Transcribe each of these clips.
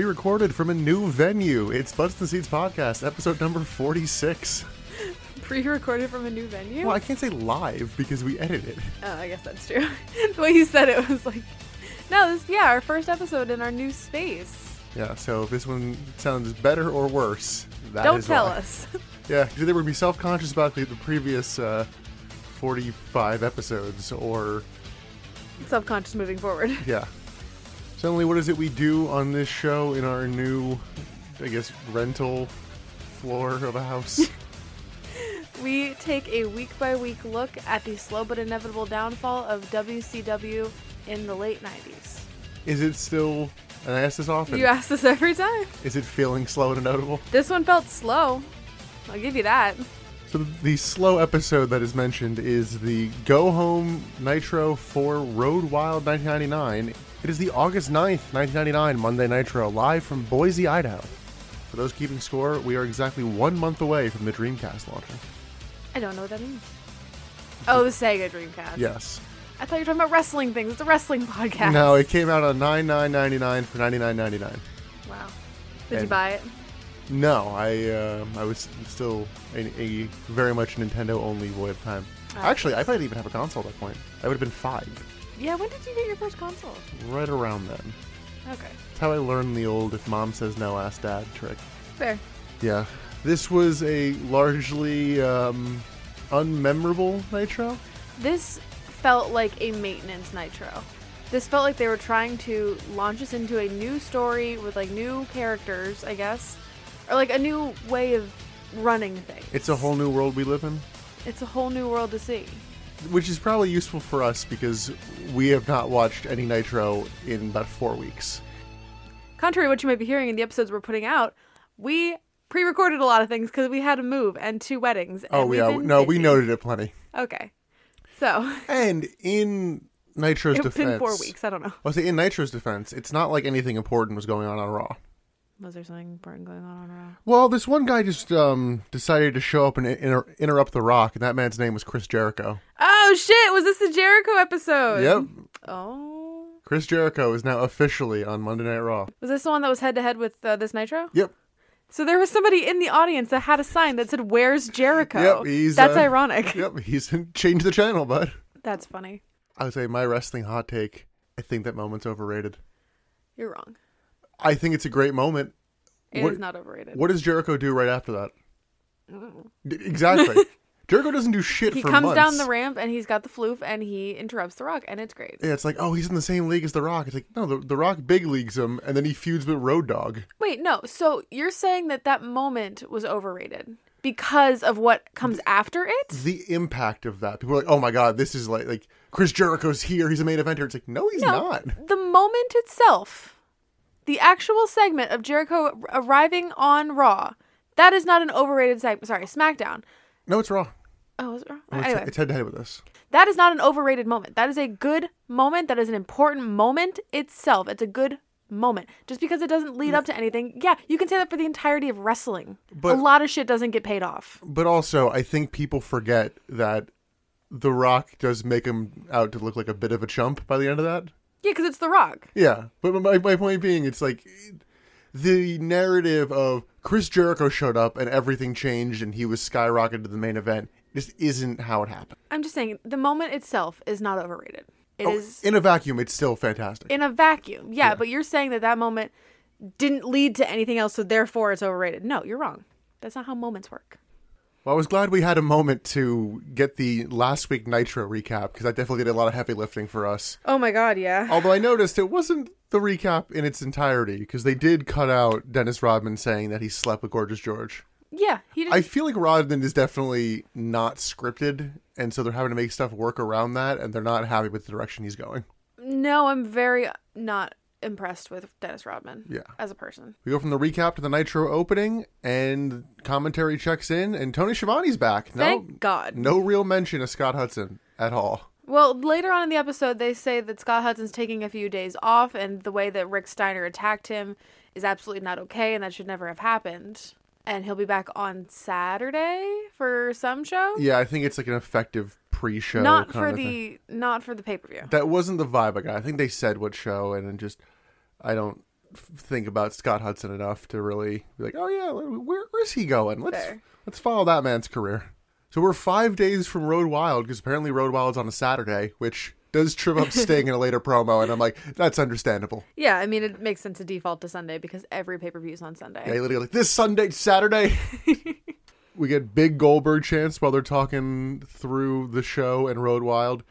pre-recorded from a new venue. It's Butts and Seeds podcast, episode number forty-six. Pre-recorded from a new venue. Well, I can't say live because we edit it. Oh, I guess that's true. the way you said it was like, no, this yeah, our first episode in our new space. Yeah, so if this one sounds better or worse, that Don't is tell why. us. Yeah, because they would be self-conscious about the, the previous uh, forty-five episodes, or Subconscious moving forward. yeah. Emily, what is it we do on this show in our new, I guess, rental floor of a house? We take a week by week look at the slow but inevitable downfall of WCW in the late 90s. is it still? And I ask this often. You ask this every time. Is it feeling slow and notable? This one felt slow. I'll give you that. So the slow episode that is mentioned is the Go Home Nitro for Road Wild 1999. It is the August 9th, 1999 Monday Nitro live from Boise, Idaho. For those keeping score, we are exactly one month away from the Dreamcast launching. I don't know what that means. Oh, the Sega Dreamcast. Yes. I thought you were talking about wrestling things. It's a wrestling podcast. No, it came out on 99.99 for 99.99. Wow. Did you buy it? No, I uh, I was still a, a very much Nintendo only boy at the time. Actually, I might even have a console at that point. I would have been five, Yeah, when did you get your first console? right around then. Okay. That's how I learned the old "if mom says no, ask dad" trick. Fair. Yeah, this was a largely um, unmemorable Nitro. This felt like a maintenance nitro. This felt like they were trying to launch us into a new story with like new characters, I guess, or like a new way of running things. It's a whole new world we live in, It's a whole new world to see. Which is probably useful for us because we have not watched any Nitro in about four weeks. Contrary to what you might be hearing in the episodes we're putting out, we pre-recorded a lot of things because we had a move and two weddings. Oh, and Oh yeah, been no, we noted it plenty. Okay, so And in Nitro's it was defense, in four weeks. I don't know. I'll say in Nitro's defense, it's not like anything important was going on on Raw. Was there something important going on on Raw? Well, this one guy just um, decided to show up and inter- interrupt the Rock, and that man's name was Chris Jericho. Oh shit! Was this the Jericho episode? Yep, Oh, Chris Jericho is now officially on Monday Night Raw. was this the one that was head to head with uh, this Nitro? Yep, So there was somebody in the audience that had a sign that said "Where's Jericho?" Yep, he's, That's uh, ironic. yep, he's changed the channel, bud. That's funny. I would say my wrestling hot take. I think that moment's overrated. You're wrong. I think it's a great moment. It is What- not overrated. What does Jericho do right after that? Exactly. Jericho doesn't do shit he comes months. down the ramp and he's got the floof and he interrupts the Rock and it's great. Yeah, it's like, oh, he's in the same league as The Rock. It's like, no, The, the Rock big leagues him, and then he feuds with Road Dog. Wait, no. So you're saying that that moment was overrated because of what comes after it? The impact of that. People are like, oh my god, this is like, like Chris Jericho's here. He's a main eventer. It's like, no, he's No, not. the moment itself, the actual segment of Jericho arriving on Raw, that is not an overrated segment. Sorry, SmackDown. No, it's Raw. Oh, was it Raw? It's, anyway, it's head to head with this. that is not an overrated moment. That is a good moment. That is an important moment itself. It's a good moment. Just because it doesn't lead up to anything, yeah, you can say that for the entirety of wrestling. But- a lot of shit doesn't get paid off. But also, I think people forget that The Rock does make him out to look like a bit of a chump by the end of that. Yeah, because it's The Rock. Yeah, but my, my point being, it's like the narrative of Chris Jericho showed up and everything changed and he was skyrocketed to the main event just isn't how it happened. I'm just saying, the moment itself is not overrated. It oh, is Oh, in a vacuum, it's still fantastic. in a vacuum. Yeah, but you're saying that that moment didn't lead to anything else, so therefore it's overrated. No, you're wrong. That's not how moments work. Well, I was glad we had a moment to get the last week Nitro recap because I definitely did a lot of heavy lifting for us. Oh my god, yeah. Although I noticed it wasn't the recap in its entirety because they did cut out Dennis Rodman saying that he slept with Gorgeous George. Yeah, he did. I feel like Rodman is definitely not scripted, and so they're having to make stuff work around that, and they're not happy with the direction he's going. no, I'm very not impressed with Dennis Rodman. Yeah. as a person. We go from the recap to the Nitro opening, and commentary checks in, and Tony Schiavone's back. No, Thank God. no real mention of Scott Hudson at all. Well, later on in the episode, they say that Scott Hudson's taking a few days off, and the way that Rick Steiner attacked him is absolutely not okay, and that should never have happened. And he'll be back on Saturday for some show. Yeah, I think it's like an effective pre-show. not for the not for the pay per view. That wasn't the vibe I got. I think they said what show, and then just I don't. think about Scott Hudson enough to really be like, oh yeah, where, where's he going? Let's Fair. let's follow that man's career. So we're five days from Road Wild because apparently Road Wild's on a Saturday, which does trip up Sting in a later promo, and I'm like, that's understandable. Yeah, I mean, it makes sense to default to Sunday because every pay per view is on Sunday. Yeah, literally like this Sunday, Saturday. we get big Goldberg chants while they're talking through the show and Road Wild,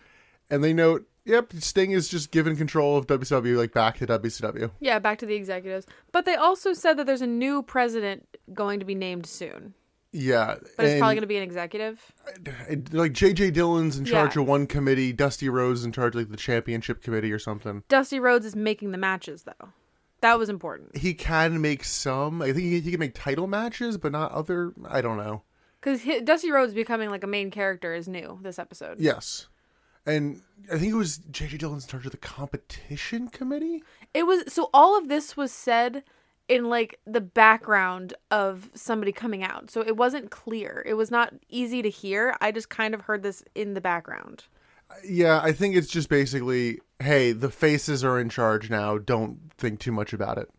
and they note, "Yep, Sting is just given control of WCW like back to WCW." Yeah, back to the executives. But they also said that there's a new president going to be named soon. Yeah, But it's probably going to be an executive. like JJ Dillon's in charge Yeah. of one committee, Dusty Rhodes in charge of like the championship committee or something. Dusty Rhodes is making the matches, though. That was important. He can make some. I think he, he can make title matches, but not other. I don't know. Because Dusty Rhodes becoming like a main character is new this episode. Yes, and I think it was JJ Dillon's in charge of the competition committee. It was so all of this was said in like the background of somebody coming out. So it wasn't clear. It was not easy to hear. I just kind of heard this in the background. Yeah, I think it's just basically, hey, the faces are in charge now. Don't think too much about it.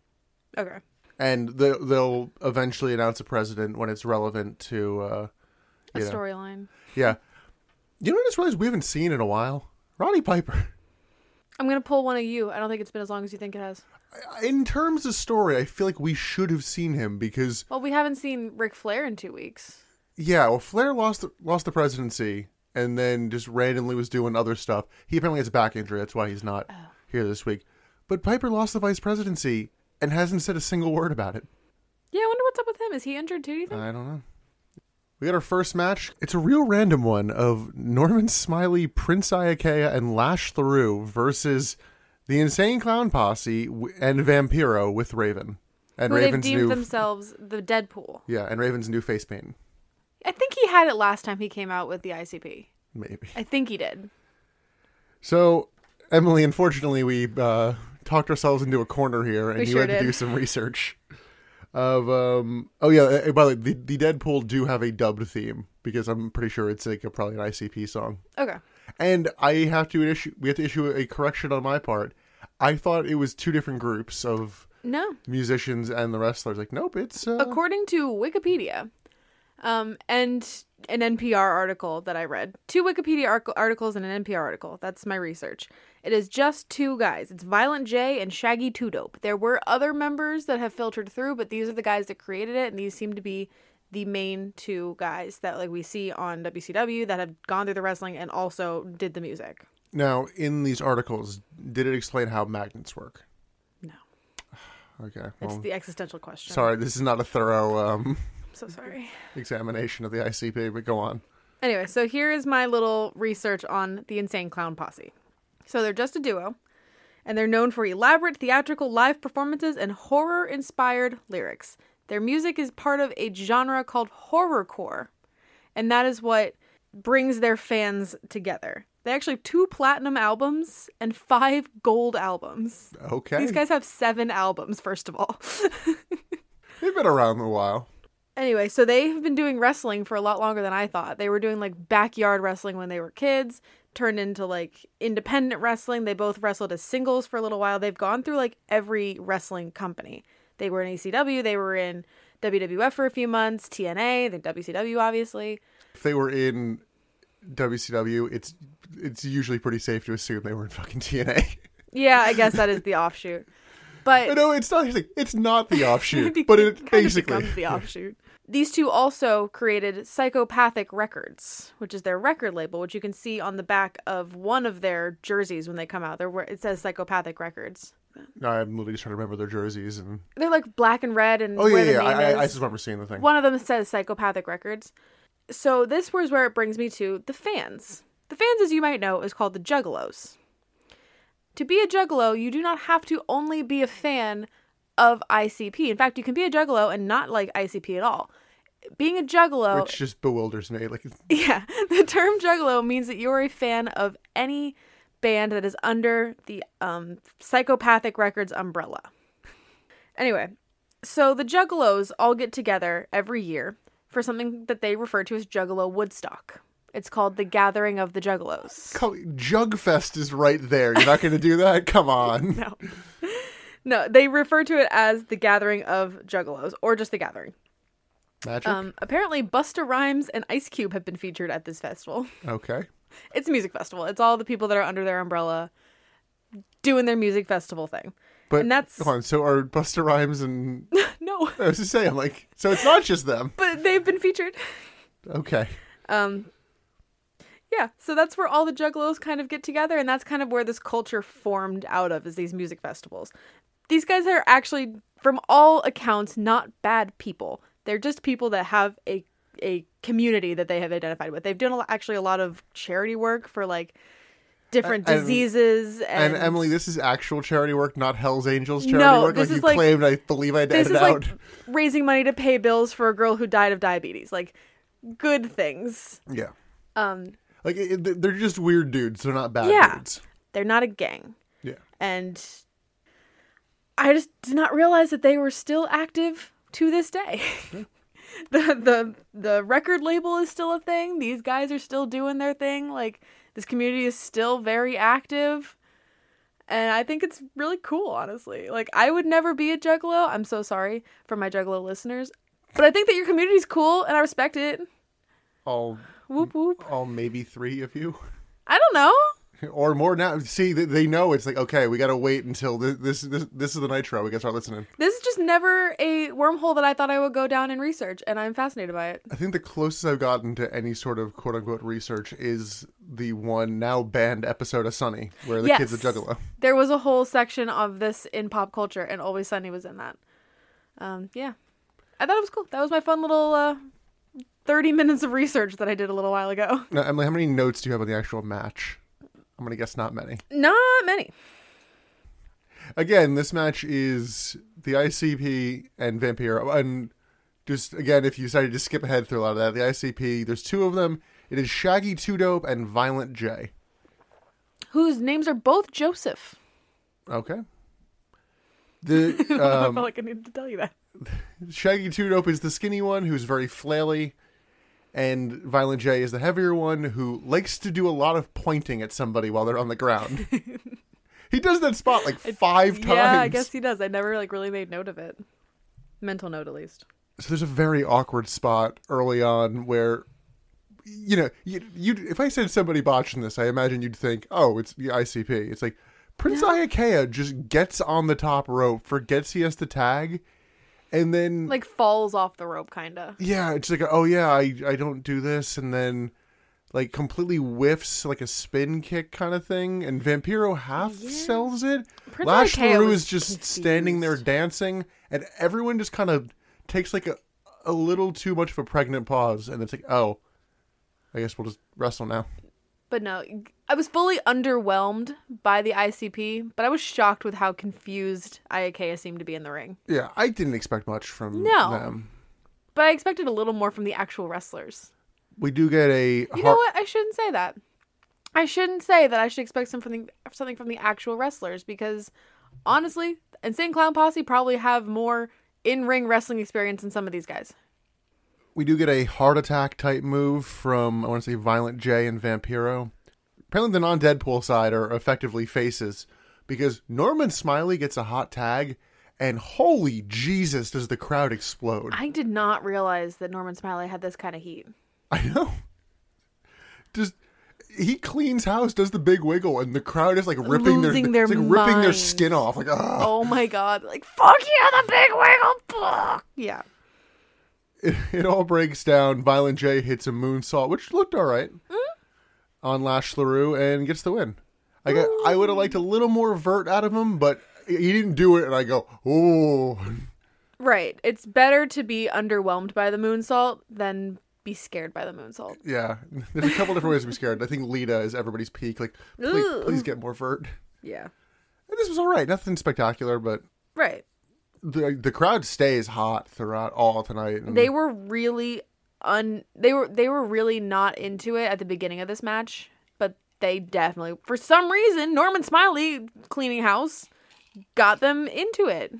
Okay. And the, they'll eventually announce a president when it's relevant to, uh, A storyline. Yeah. You know what I just realized we haven't seen in a while? Roddy Piper. I'm going to pull one of you. I don't think it's been as long as you think it has. In terms of story, I feel like we should have seen him because, Well, we haven't seen Ric Flair in two weeks. yeah, well, Flair lost the, lost the presidency and then just randomly was doing other stuff. He apparently has a back injury. That's why he's not here this week. But Piper lost the vice presidency and hasn't said a single word about it. Yeah, I wonder what's up with him. Is he injured too, do you think? I don't know. We got our first match. It's a real random one of Norman Smiley, Prince Iaukea, and Lash LeRoux versus the Insane Clown Posse and Vampiro with Raven. And Who they've Raven's deemed new themselves the Deadpool. yeah, and Raven's new face paint. I think he had it last time he came out with the ICP. Maybe. I think he did. So, Emily, unfortunately, we uh, talked ourselves into a corner here, and We you sure had to did. do some research. Of um oh yeah uh, by the way the, the Deadpool do have a dubbed theme because I'm pretty sure it's like a, probably an ICP song Okay. And I have to issue we have to issue a correction on my part. I thought it was two different groups of No. musicians and the wrestlers. Like, nope, it's uh, According to Wikipedia, um, and an NPR article that I read, two Wikipedia arc- articles and an NPR article. That's my research. It is just two guys. It's Violent J and Shaggy Two Dope. There were other members that have filtered through, but these are the guys that created it, and these seem to be the main two guys that like we see on WCW that have gone through the wrestling and also did the music. now in these articles. Did it explain how magnets work? No, Okay, it's the existential question. sorry, this is not a thorough um, so sorry. examination of the ICP, but go on. Anyway, so here is my little research on the Insane Clown Posse. So they're just a duo, and they're known for elaborate theatrical live performances and horror inspired lyrics. Their music is part of a genre called horrorcore, and that is what brings their fans together. They actually have two platinum albums and five gold albums. Okay, These guys have seven albums, first of all. they've been around a while. Anyway, so they've been doing wrestling for a lot longer than I thought. They were doing like backyard wrestling when they were kids, turned into like independent wrestling. They both wrestled as singles for a little while. They've gone through like every wrestling company. They were in ECW, they were in WWF for a few months, TNA, then WCW obviously. If they were in WCW, it's it's usually pretty safe to assume they were in fucking TNA. Yeah, I guess that is the offshoot. But no, it's not. It's not the offshoot, but it basically becomes the offshoot. These two also created Psychopathic Records, which is their record label, which you can see on the back of one of their jerseys when they come out. There, it says Psychopathic Records. I'm literally just trying to remember their jerseys and. They're like black and red, and Oh yeah, yeah. I, I, I just remember seeing the thing. One of them says Psychopathic Records. So this was where it brings me to the fans. The fans, as you might know, is called the Juggalos. To be a Juggalo, you do not have to only be a fan of ICP. In fact, you can be a Juggalo and not like ICP at all. Being a Juggalo, which just bewilders me. Like, yeah, the term Juggalo means that you're a fan of any band that is under the um, Psychopathic Records umbrella. Anyway, so the Juggalos all get together every year for something that they refer to as Juggalo Woodstock. It's called the Gathering of the Juggalos. Call- Jugfest is right there. You're not going to do that? Come on. No. No, they refer to it as the gathering of juggalos or just the gathering. Magic. Um, apparently, Busta Rhymes and Ice Cube have been featured at this festival. okay. It's a music festival. It's all the people that are under their umbrella doing their music festival thing. But And that's- hold on. So are Busta Rhymes and No, I was just saying, I'm like, so it's not just them. but they've been featured. Okay. Um, yeah, so that's where all the juggalos kind of get together, and that's kind of where this culture formed out of is these music festivals. These guys are actually, from all accounts, not bad people. They're just people that have a a community that they have identified with. They've done a, actually a lot of charity work for like different And- diseases and, And Emily, this is actual charity work, not Hell's Angels charity No, work. this like is you like- claimed, I believe I edited is out. like raising money to pay bills for a girl who died of diabetes. Like good things. yeah. Um, Like it- they're just weird dudes. They're not bad Yeah. dudes. they're not a gang. Yeah. and I just did not realize that they were still active to this day. the the the record label is still a thing. These guys are still doing their thing. Like this community is still very active. And I think it's really cool, honestly. Like I would never be a juggalo. I'm so sorry for my juggalo listeners. But I think that your community's cool and I respect it. All, Whoop whoop. all maybe three of you, I don't know. Or more now. See, they, know it's like okay, we got to wait until this, this this this is the nitro. We got to start listening. This is just never a wormhole that I thought I would go down and research, and I'm fascinated by it. I think the closest I've gotten to any sort of quote unquote research is the one now banned episode of Sunny, where the Yes. kid's a juggalo. There was a whole section of this in pop culture, and Always Sunny was in that. Um, yeah, I thought it was cool. That was my fun little uh, thirty minutes of research that I did a little while ago. Now, Emily, how many notes do you have on the actual match? I'm gonna guess not many. Not many. Again, this match is the ICP and Vampiro. And just again, if you decided to skip ahead through a lot of that, the ICP, there's two of them. It is Shaggy Two Dope and Violent J. Whose names are both Joseph. Okay. The I um, felt like I needed to tell you that. Shaggy Two Dope is the skinny one who's very flaily, and Violent J is the heavier one who likes to do a lot of pointing at somebody while they're on the ground. he does that spot like five times. Yeah, I guess he does. I never like really made note of it. Mental note, at least. so there's a very awkward spot early on where you know you you if I said somebody botching this, I imagine you'd think, oh, it's the ICP. It's like Prince Iaukea just gets on the top rope, forgets he has to tag, and then Like falls off the rope, kinda. yeah, it's like oh yeah, I I don't do this, and then like completely whiffs like a spin kick kind of thing, and Vampiro half sells it. Prince Lash LeRoux is just standing there dancing, and everyone just kind of takes like a a little too much of a pregnant pause, and it's like oh, I guess we'll just wrestle now. But no, I was fully underwhelmed by the ICP, but I was shocked with how confused Iaukea seemed to be in the ring. Yeah, I didn't expect much from No. them. But I expected a little more from the actual wrestlers. We do get a You know what? I shouldn't say that. I shouldn't say that I should expect something something from the actual wrestlers because honestly, Insane Clown Posse probably have more in-ring wrestling experience than some of these guys. We do get a heart attack type move from I want to say Violent J and Vampiro. Apparently, the non Deadpool side are effectively faces because Norman Smiley gets a hot tag, and holy Jesus, does the crowd explode! I did not realize that Norman Smiley had this kind of heat. I know. Just he cleans house, does the big wiggle, and the crowd is like ripping Losing their, their like ripping their skin off. Like, ah. Oh my god! Like fuck yeah, the big wiggle. Fuck. Yeah. It, it all breaks down. Violent J hits a moonsault, which looked all right hmm? on Lash LeRoux and gets the win. I got, I would have liked a little more vert out of him, but he didn't do it, and I go, oh, Right. It's better to be underwhelmed by the moonsault than be scared by the moonsault. yeah. There's a couple different ways to be scared. I think Lita is everybody's peak. Like, please, please get more vert. Yeah. And this was all right. Nothing spectacular, but Right. The the crowd stays hot throughout all tonight. And They were really un they were they were really not into it at the beginning of this match, but they definitely for some reason Norman Smiley cleaning house got them into it.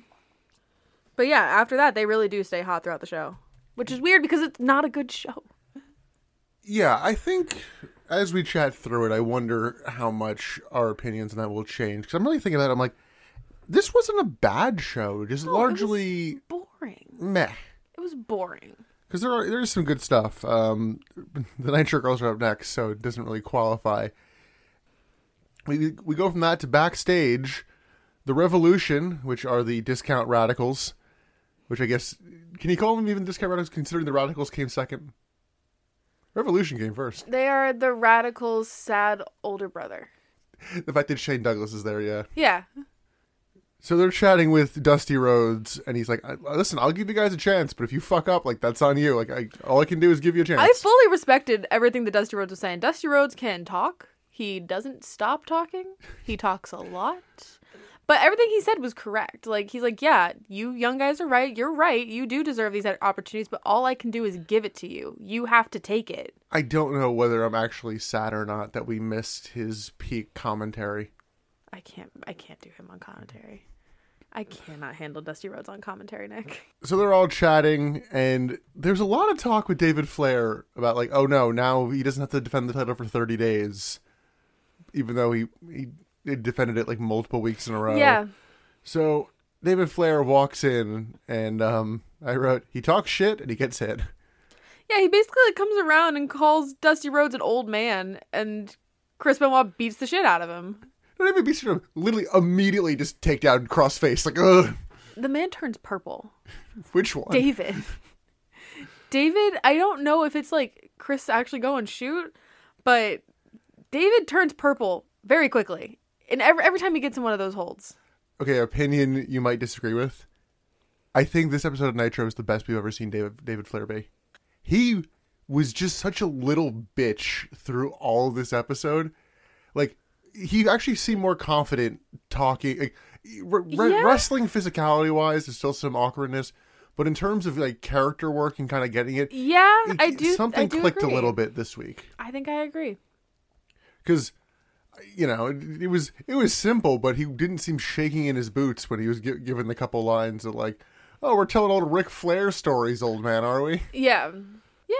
But yeah, after that they really do stay hot throughout the show, which is weird because it's not a good show. Yeah, I think as we chat through it, I wonder how much our opinions on that will change. Because I'm really thinking about it. I'm like, this wasn't a bad show, just No, it was largely boring. meh. It was boring. Because there are there is some good stuff. Um, the Nitro Girls are up next, so it doesn't really qualify. We we go from that to backstage, the Revolution, which are the discount radicals, which I guess can you call them even discount radicals considering the radicals came second? Revolution came first. They are the radicals' sad older brother. The fact that Shane Douglas is there, yeah. Yeah. So they're chatting with Dusty Rhodes, and he's like, "Listen, I'll give you guys a chance, but if you fuck up, like that's on you. Like, I, all I can do is give you a chance." I fully respected everything that Dusty Rhodes was saying. Dusty Rhodes can talk. He doesn't stop talking. He talks a lot. But everything he said was correct. Like he's like, "Yeah, you young guys are right. You're right. You do deserve these opportunities, but all I can do is give it to you. You have to take it." I don't know whether I'm actually sad or not that we missed his peak commentary. I can't I can't do him on commentary. I cannot handle Dusty Rhodes on commentary, Nick. So they're all chatting, and there's a lot of talk with David Flair about like, oh no, now he doesn't have to defend the title for 30 days, even though he he defended it like multiple weeks in a row. Yeah. So David Flair walks in, and um, I wrote, he talks shit and he gets hit. Yeah, he basically like comes around and calls Dusty Rhodes an old man and Chris Benoit beats the shit out of him. Not even be sort of literally immediately just take down cross face like, ugh, The man turns purple. which one? David. David, I don't know if it's like Chris actually go and shoot, but David turns purple very quickly. And every every time he gets in one of those holds. okay, opinion you might disagree with. I think this episode of Nitro is the best we've ever seen David David Flair be. He was just such a little bitch through all of this episode. Like he actually seemed more confident talking. Like, re- re- Yeah. Wrestling physicality wise, there's still some awkwardness, but in terms of like character work and kind of getting it, Yeah, it- I do something I do clicked agree. a little bit this week. I think I agree. because you know it, it was it was simple, but he didn't seem shaking in his boots when he was gi- given the couple lines of like, "Oh, we're telling old Ric Flair stories, old man, are we?" Yeah.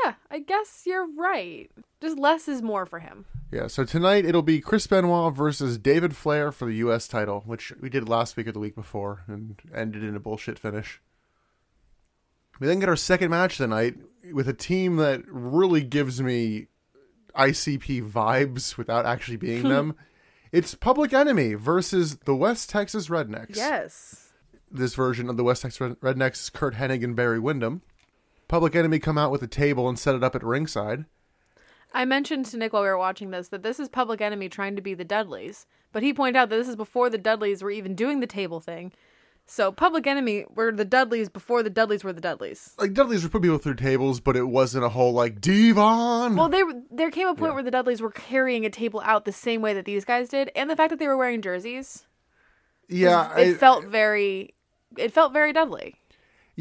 Yeah, I guess you're right. Just less is more for him. Yeah. So tonight it'll be Chris Benoit versus David Flair for the U.S. title, which we did last week or the week before, and ended in a bullshit finish. We then get our second match tonight with a team that really gives me ICP vibes without actually being them. It's Public Enemy versus the West Texas Rednecks. Yes. this version of the West Texas Rednecks is Curt Hennig and Barry Windham. Public Enemy come out with a table and set it up at ringside. I mentioned to Nick while we were watching this that this is Public Enemy trying to be the Dudleys, but he pointed out that this is before the Dudleys were even doing the table thing. So Public Enemy were the Dudleys before the Dudleys were the Dudleys. Like Dudley's would put people through tables, but it wasn't a whole like Devon. Well, they were- there came a point Yeah. where the Dudleys were carrying a table out the same way that these guys did, and the fact that they were wearing jerseys, yeah, it I- felt very, it felt very Dudley.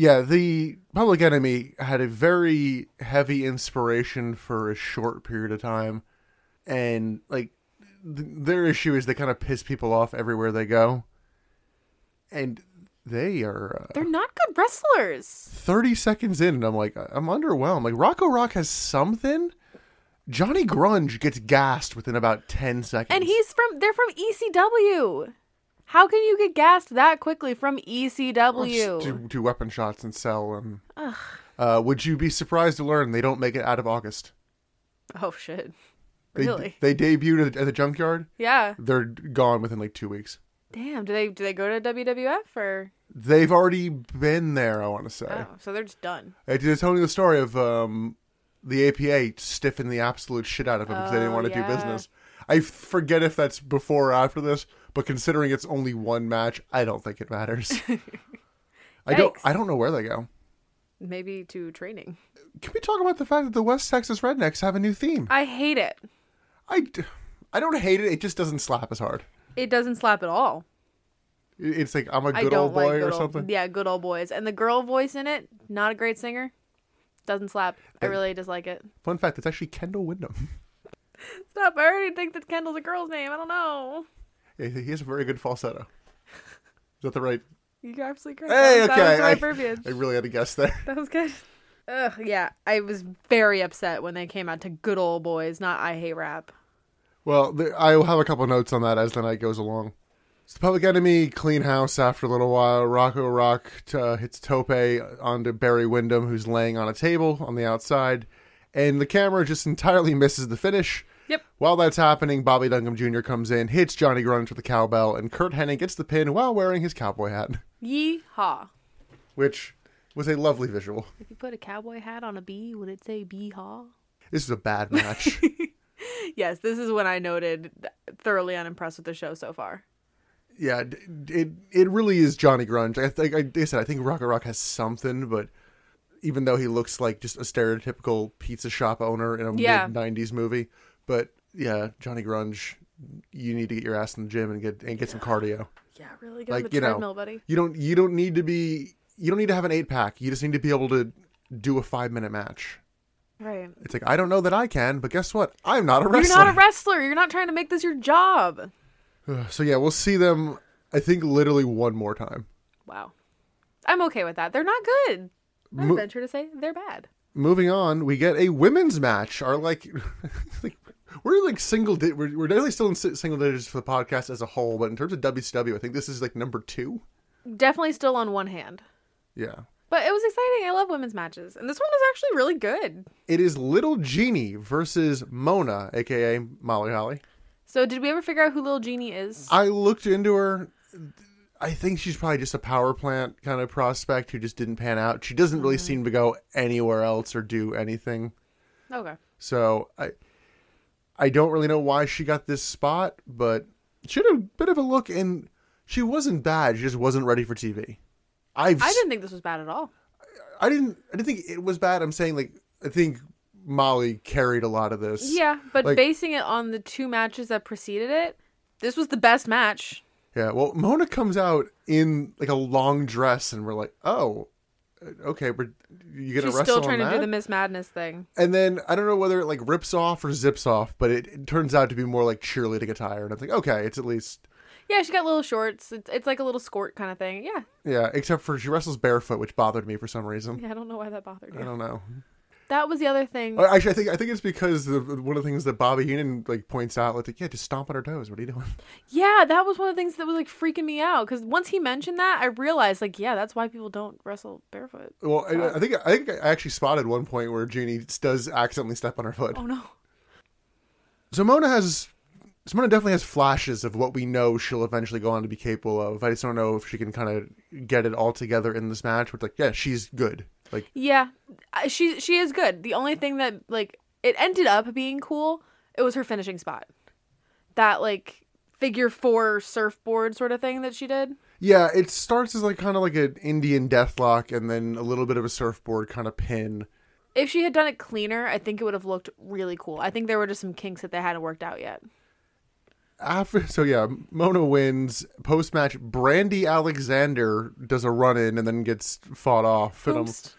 Yeah. The Public Enemy had a very heavy inspiration for a short period of time, and like th- their issue is they kind of piss people off everywhere they go, and they are. Uh, They're not good wrestlers. 30 seconds in and I'm like, I'm underwhelmed. Like Rocco Rock has something. Johnny Grunge gets gassed within about 10 seconds. And he's from they're from ECW. How can you get gassed that quickly from ECW? do, do weapon shots and sell. And uh, would you be surprised to learn they don't make it out of August? Oh shit. They, Really? They debuted at the, junkyard. Yeah. They're gone within like two weeks. Damn. Do they do they go to WWF or They've already been there, I want to say. oh, so they're just done. I did tell you the story of um, the APA stiffing the absolute shit out of them because they didn't Oh, want to yeah. do business. I forget if that's before or after this, but considering it's only one match, I don't think it matters. I don't. I don't know where they go. Maybe to training. Can we talk about the fact that the West Texas Rednecks have a new theme? I hate it. I, I don't hate it. It just doesn't slap as hard. It doesn't slap at all. It's like I'm a good old boy like good or old, something. Yeah, good old boys. And the girl voice in it, not a great singer. Doesn't slap. I really dislike it. Fun fact: it's actually Kendall Windham. Stop! I already think that Kendall's a girl's name. I don't know. Yeah, he has a very good falsetto. Is that the right? You're absolutely correct. Hey, that okay. That was I- verbiage. I really had to guess there. That was good. Ugh, yeah. I was very upset when they came out to good old boys, not I hate rap. Well, the, I will have a couple notes on that as the night goes along. It's the Public Enemy clean house after a little while. Rocco Rock uh, hits Tope onto Barry Windham, who's laying on a table on the outside, and the camera just entirely misses the finish. Yep. While that's happening, Bobby Duncum Jr. comes in, hits Johnny Grunge with the cowbell, and Curt Hennig gets the pin while wearing his cowboy hat, Yeehaw. which was a lovely visual. If you put a cowboy hat on a bee, would it say bee haw? This is a bad match. Yes, this is when I noted thoroughly unimpressed with the show so far. yeah, it it really is Johnny Grunge. I think like I said, I think Rocco Rock has something, but even though he looks like just a stereotypical pizza shop owner in a Yeah. mid '90s movie, but yeah, Johnny Grunge, you need to get your ass in the gym and get and get some cardio. Yeah, really get Like, you know, buddy. You don't you don't need to be you don't need to have an eight pack. You just need to be able to do a five minute match. Right. It's like I don't know that I can, but guess what? I'm not a wrestler. You're not a wrestler. You're not trying to make this your job. so yeah, we'll see them. I think literally one more time. Wow. I'm okay with that. They're not good. I Mo- venture to say they're bad. moving on, we get a women's match. Our like, like we're like single. Di- we're, we're definitely still in single digits for the podcast as a whole, but in terms of WCW, I think this is like number two. Definitely still on one hand. Yeah, But it was exciting. I love women's matches. And this one was actually really good. it is Little Genie versus Mona, aka Molly Holly. So did we ever figure out who Little Genie is? I looked into her. I think she's probably just a power plant kind of prospect who just didn't pan out. She doesn't really mm-hmm. seem to go anywhere else or do anything. Okay. So I I don't really know why she got this spot, but she had a bit of a look and she wasn't bad. She just wasn't ready for TV. I've I didn't think this was bad at all. I didn't I didn't think it was bad. I'm saying like I think Molly carried a lot of this. Yeah, but Like- basing it on the two matches that preceded it, this was the best match. Yeah. Well, Mona comes out in like a long dress, and we're like, oh, okay, we're you gonna She's wrestle still trying to do the Miss Madness thing. And then I don't know whether it like rips off or zips off, but it, it turns out to be more like cheerleading attire, and I'm like, okay, it's at least Yeah, she got little shorts. It's, it's like a little skirt kind of thing. Yeah. yeah. Except for she wrestles barefoot, which bothered me for some reason. Yeah, I don't know why that bothered me. I don't know. That was the other thing. Actually, I think I think it's because the, one of the things that Bobby Heenan like points out, like, yeah, just stomp on her toes. What are you doing? Yeah, that was one of the things that was like freaking me out because once he mentioned that, I realized like, yeah, that's why people don't wrestle barefoot. Well, I, I think I think I actually spotted one point where Jeannie does accidentally step on her foot. Oh no. So Mona has Simona definitely has flashes of what we know she'll eventually go on to be capable of. I just don't know if she can kind of get it all together in this match. But like, yeah, she's good. Like, Yeah, she she is good. The only thing that like it ended up being cool, it was her finishing spot. That like figure four surfboard sort of thing that she did. yeah, it starts as like kind of like an Indian deathlock, and then a little bit of a surfboard kind of pin. If she had done it cleaner, I think it would have looked really cool. I think there were just some kinks that they hadn't worked out yet. After so yeah, Mona wins post match. Brandy Alexander does a run in and then gets fought off. Oops.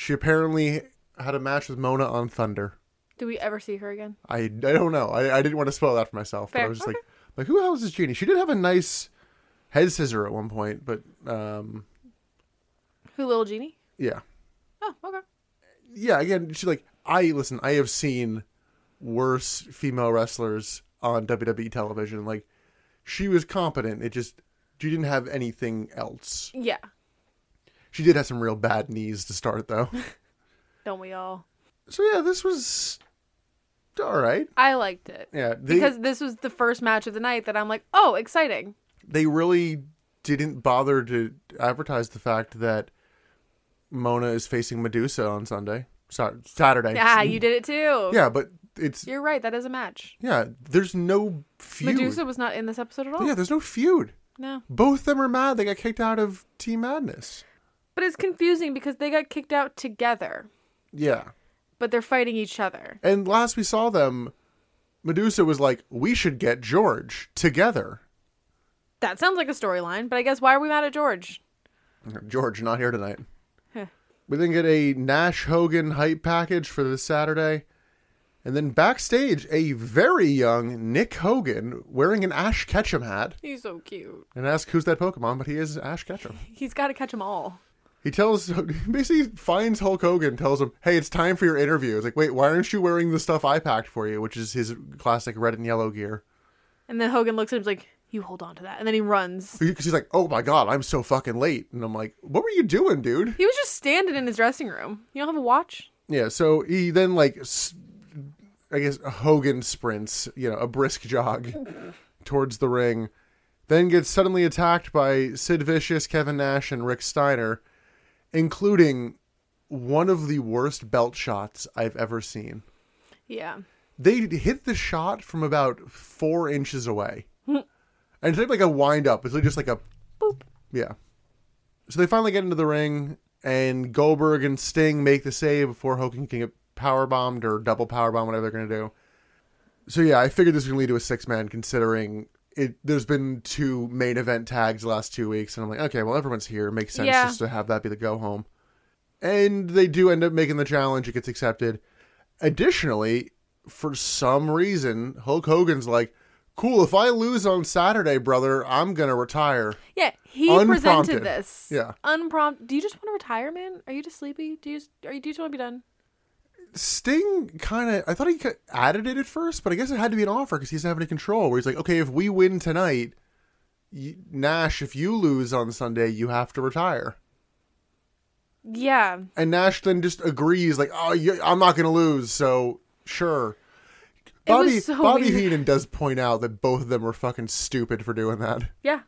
She apparently had a match with Mona on Thunder. Do we ever see her again? I, I don't know. I, I didn't want to spoil that for myself. But I was just Okay. like, like who the hell is this genie? She did have a nice head scissor at one point, but um, Who, Little Genie? yeah, Oh, okay. yeah. Again, she's like, I listen. I have seen worse female wrestlers on WWE television. Like, she was competent. It just she didn't have anything else. Yeah. She did have some real bad knees to start, though. Don't we all? so yeah, this was all right. I liked it. Yeah, they, because this was the first match of the night that I'm like, oh, exciting. they really didn't bother to advertise the fact that Mona is facing Medusa on Sunday, Sa- Saturday. Yeah, you did it too. Yeah, but it's You're right. That is a match. yeah. There's no feud. Medusa was not in this episode at all. Yeah, there's no feud. No. Both of them are mad. They got kicked out of Team Madness. But it's confusing because they got kicked out together, Yeah, but they're fighting each other. and last we saw them, Medusa was like, "We should get George together." That sounds like a storyline, but I guess why are we mad at George? George not here tonight. Huh. We then get a Nash Hogan hype package for this Saturday. And then backstage, a very young Nick Hogan wearing an Ash Ketchum hat. He's so cute. And ask who's that Pokemon, but he is Ash Ketchum. He's got to catch them all. He tells, basically finds Hulk Hogan, tells him, hey, it's time for your interview. It's like, wait, why aren't you wearing the stuff I packed for you, which is his classic red and yellow gear? And then Hogan looks at him and is like, You hold on to that. And then he runs. Because he's like, oh my god, I'm so fucking late. And I'm like, what were you doing, dude? He was just standing in his dressing room. You don't have a watch? Yeah, so he then, like, I guess Hogan sprints, you know, a brisk jog towards the ring, then gets suddenly attacked by Sid Vicious, Kevin Nash, and Rick Steiner, including one of the worst belt shots I've ever seen. Yeah. they hit the shot from about four inches away. and it's like, like a wind up. It's like just like a Boop. yeah. So they finally get into the ring, and Goldberg and Sting make the save before Hogan can get power bombed or double power bomb, whatever they're gonna do. So yeah, I figured this was gonna lead to a six man, considering it. There's been two main event tags the last two weeks, and I'm like, okay, well everyone's here. It makes sense Yeah. just to have that be the go home. And they do end up making the challenge. It gets accepted. Additionally, for some reason, Hulk Hogan's like, cool, if I lose on Saturday, brother, I'm going to retire. Yeah, he Unprompted. presented this. Yeah. Unprompted. Do you just want to retire, man? Are you just sleepy? Do you just, are you, do you just want to be done? Sting kind of, I thought he added it at first, but I guess it had to be an offer because he doesn't have any control. Where he's like, okay, if we win tonight, Nash, if you lose on Sunday, you have to retire. Yeah. And Nash then just agrees, like, oh, I'm not going to lose, so sure. Bobby, so Bobby weird. Heenan does point out that both of them were fucking stupid for doing that. Yeah.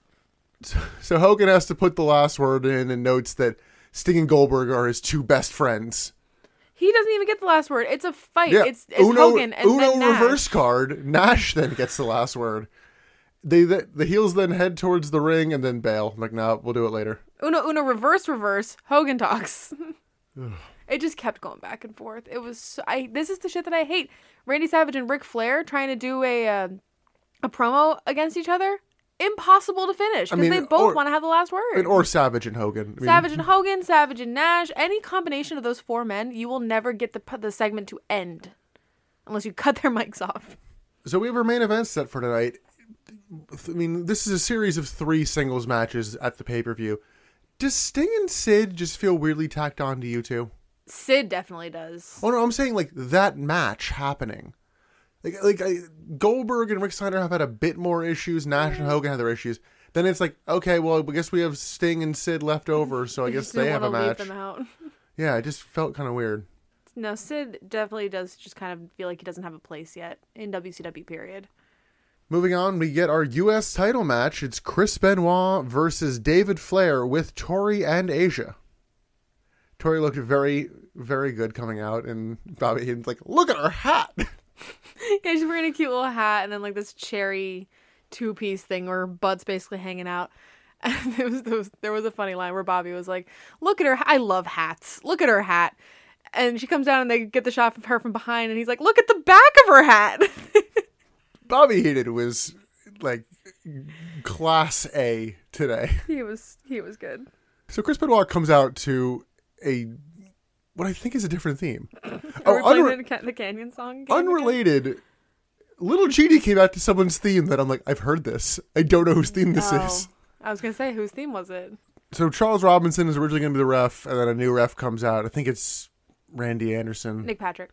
So Hogan has to put the last word in and notes that Sting and Goldberg are his two best friends. He doesn't even get the last word. It's a fight. Yeah, It's, it's Uno, Hogan and Uno then Nash. reverse card. Nash then gets the last word. They the, the heels then head towards the ring and then bail. I'm like, no, we'll do it later. Uno Uno reverse reverse. Hogan talks. it just kept going back and forth. It was so, I. This is the shit that I hate. Randy Savage and Ric Flair trying to do a uh, a promo against each other. Impossible to finish because mean, they both want to have the last word. And, or Savage and Hogan. I mean, Savage and Hogan, Savage and Nash, any combination of those four men, you will never get the the segment to end unless you cut their mics off. So we have our main event set for tonight. I mean, this is a series of three singles matches at the pay per view. Does Sting and Sid just feel weirdly tacked on to you two? Sid definitely does. Oh no, I'm saying like that match happening. Like like I, Goldberg and Rick Steiner have had a bit more issues. Nash and mm. Hogan have their issues. Then it's like okay, well, I guess we have Sting and Sid left over, so I guess they have a match. Leave them out. Yeah, it just felt kind of weird. No, Sid definitely does just kind of feel like he doesn't have a place yet in WCW. Period. Moving on, we get our U.S. title match. It's Chris Benoit versus David Flair with Tori and Asia. Tori looked very, very good coming out, and Bobby Heenan's like, "Look at her hat." Yeah, she's wearing a cute little hat and then like this cherry two piece thing where her butt's basically hanging out. And there was, there was there was a funny line where Bobby was like, "Look at her! I love hats. Look at her hat." And she comes down and they get the shot of her from behind, and he's like, "Look at the back of her hat." Bobby Heenan was like class A today. he was he was good. So Chris Benoit comes out to a what I think is a different theme. Are Oh, we playing unre- the, the Canyon song? unrelated. Little Genie came out to someone's theme that I'm like, I've heard this. I don't know whose theme this Oh, is. I was gonna say whose theme was it? So Charles Robinson is originally going to be the ref, and then a new ref comes out. I think it's Randy Anderson. Nick Patrick.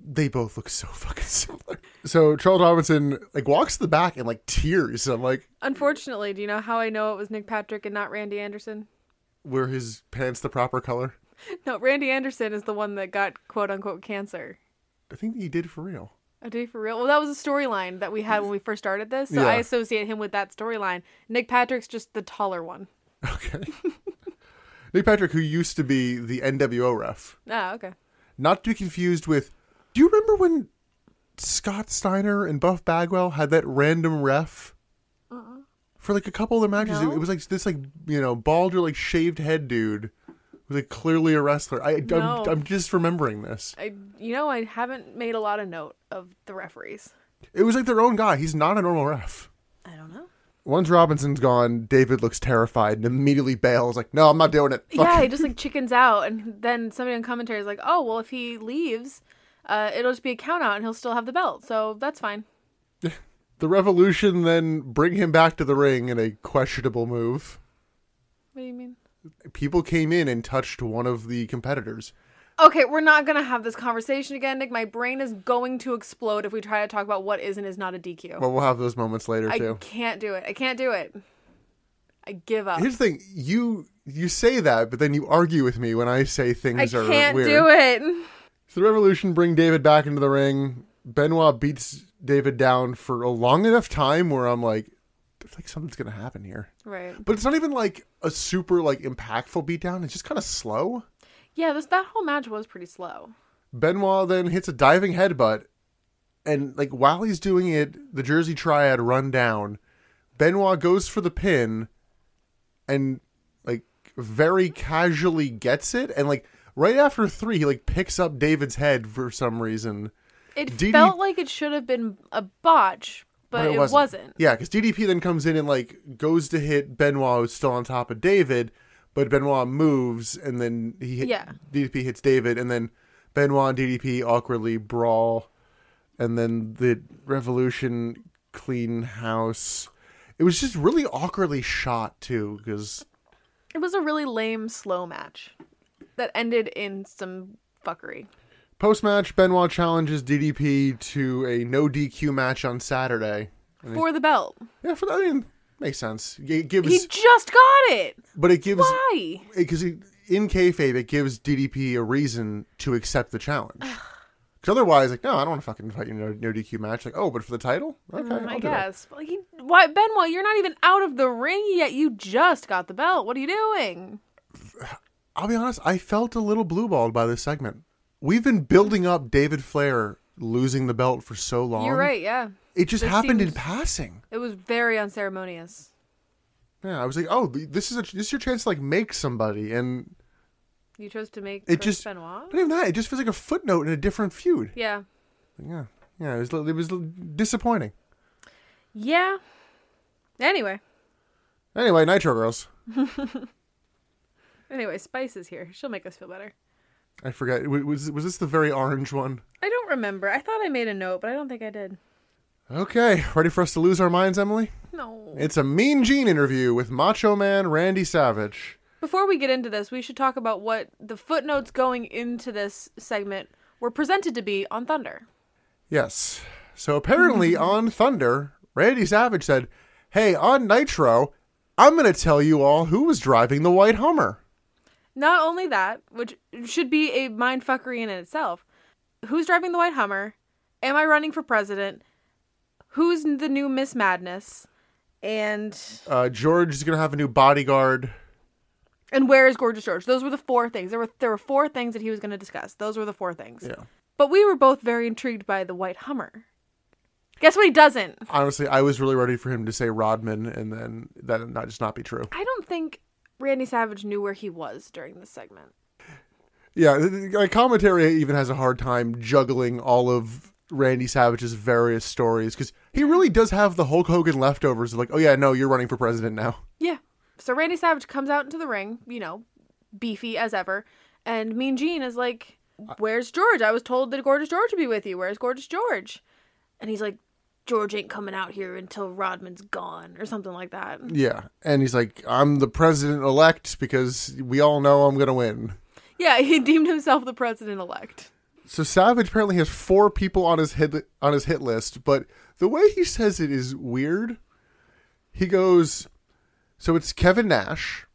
They both look so fucking similar. So Charles Robinson like walks to the back and like tears. I'm like, Unfortunately, do you know how I know it was Nick Patrick and not Randy Anderson? were his pants the proper color? No, Randy Anderson is the one that got quote unquote cancer. I think he did for real. Oh, did he for real? Well, that was a storyline that we had when we first started this, so Yeah. I associate him with that storyline. Nick Patrick's just the taller one. Okay. Nick Patrick, who used to be the NWO ref, Ah, okay. not to be confused with. Do you remember when Scott Steiner and Buff Bagwell had that random ref for like a couple of their matches? No. It, it was like this, like you know, bald or like shaved head dude, was like clearly a wrestler. I, No. I'm, I'm just remembering this. I, you know, I haven't made a lot of note of the referees. It was like their own guy. He's not a normal ref. I don't know. Once Robinson's gone, David looks terrified and immediately bails. Like, no, I'm not doing it. Fuck Yeah, he just like chickens out, and then somebody on commentary is like, "Oh, well, if he leaves, uh, it'll just be a count out, and he'll still have the belt, so that's fine." The Revolution then bring him back to the ring in a questionable move. What do you mean? People came in and touched one of the competitors. Okay, we're not gonna have this conversation again, Nick. My brain is going to explode if we try to talk about what is and is not a DQ. But we'll have those moments later too. I too. can't do it. I can't do it. I give up. Here's the thing: you you say that, but then you argue with me when I say I things are can't weird. do it. So the Revolution bring David back into the ring. Benoit beats David down for a long enough time where I'm like, I feel like something's gonna happen here. Right. But it's not even like a super like impactful beatdown. It's just kind of slow. Yeah, this that whole match was pretty slow. Benoit then hits a diving headbutt, and like while he's doing it, the Jersey Triad run down. Benoit goes for the pin, and like very casually gets it, and like right after three, he like picks up David's head for some reason. It DD felt like it should have been a botch, but, it, wasn't. Yeah, because DDP then comes in and like goes to hit Benoit, who's still on top of David, but Benoit moves, and then he hit, Yeah. DDP hits David, and then Benoit and DDP awkwardly brawl, and then the Revolution clean house. It was just really awkwardly shot too, because It was a really lame slow match that ended in some fuckery. Post match Benoit challenges DDP to a no DQ match on Saturday. For the belt. Yeah, for that, I mean, makes sense. It gives, He just got it. but it gives Why? because in kayfabe it gives DDP a reason to accept the challenge. Because otherwise, like, no, I don't want to fucking fight you in a no DQ match. Like, oh, but for the title, okay, Mm, I I'll do it. guess. But he, why, Benoit? You're not even out of the ring yet. You just got the belt. What are you doing? I'll be honest, I felt a little blue balled by this segment. We've been building up David Flair losing the belt for so long. You're right. Yeah, It just This happened in seems- passing. it was very unceremonious. Yeah, I was like, oh, this is a, this is your chance to like make somebody, and You chose to make It Chris just- Benoit. not even that. It just feels like a footnote in a different feud. Yeah. Yeah, yeah, it was it was disappointing. Yeah. Anyway, Anyway, Nitro Girls. anyway, Spice is here. She'll make us feel better. I forgot. w- Was was this the very orange one? I don't remember. I thought I made a note, but I don't think I did. Okay, ready for us to lose our minds, Emily? No. It's a Mean Gene interview with Macho Man Randy Savage. Before we get into this, we should talk about what the footnotes going into this segment were presented to be on Thunder. Yes. So apparently on Thunder, Randy Savage said, "Hey, on Nitro, I'm going to tell you all who was driving the white Hummer." Not only that, which should be a mindfuckery in itself. Who's driving the white Hummer? Am I running for president? Who's the new Miss Madness? And Uh, George is going to have a new bodyguard. and where is Gorgeous George? Those were the four things. There were there were four things that he was going to discuss. Those were the four things. Yeah. But we were both very intrigued by the white Hummer. Guess what he doesn't? Honestly, I was really ready for him to say Rodman and then that not just not be true. I don't think Randy Savage knew where he was during this segment. Yeah, commentary even has a hard time juggling all of Randy Savage's various stories because he really does have the Hulk Hogan leftovers of like, oh yeah, no, you're running for president now. Yeah. So Randy Savage comes out into the ring, you know, beefy as ever, and Mean Gene is like, "Where's George? I was told that Gorgeous George would be with you. Where's Gorgeous George?" And he's like, "George ain't coming out here until Rodman's gone, or something like that." Yeah, and he's like, I'm the president elect because we all know I'm gonna win. Yeah, he deemed himself the president elect. So Savage apparently has four people on his hit on his hit list, but the way he says it is weird. He goes, so it's Kevin Nash.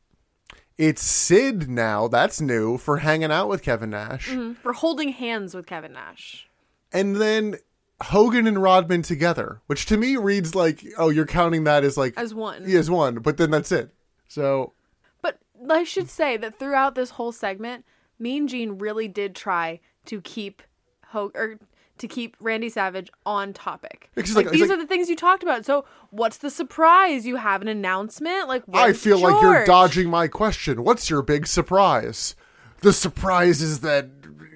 It's Sid now. That's new for hanging out with Kevin Nash. Mm-hmm. For holding hands with Kevin Nash. and then Hogan and Rodman together, which to me reads like, oh, you're counting that as like As one. Yeah, as one, but then that's it. So But I should say that throughout this whole segment, Mean Gene really did try to keep Ho- or to keep Randy Savage on topic. Because, Like, like- these like- are the things you talked about. So what's the surprise? You have an announcement? Like I feel like you're dodging my question. What's your big surprise? The surprise is that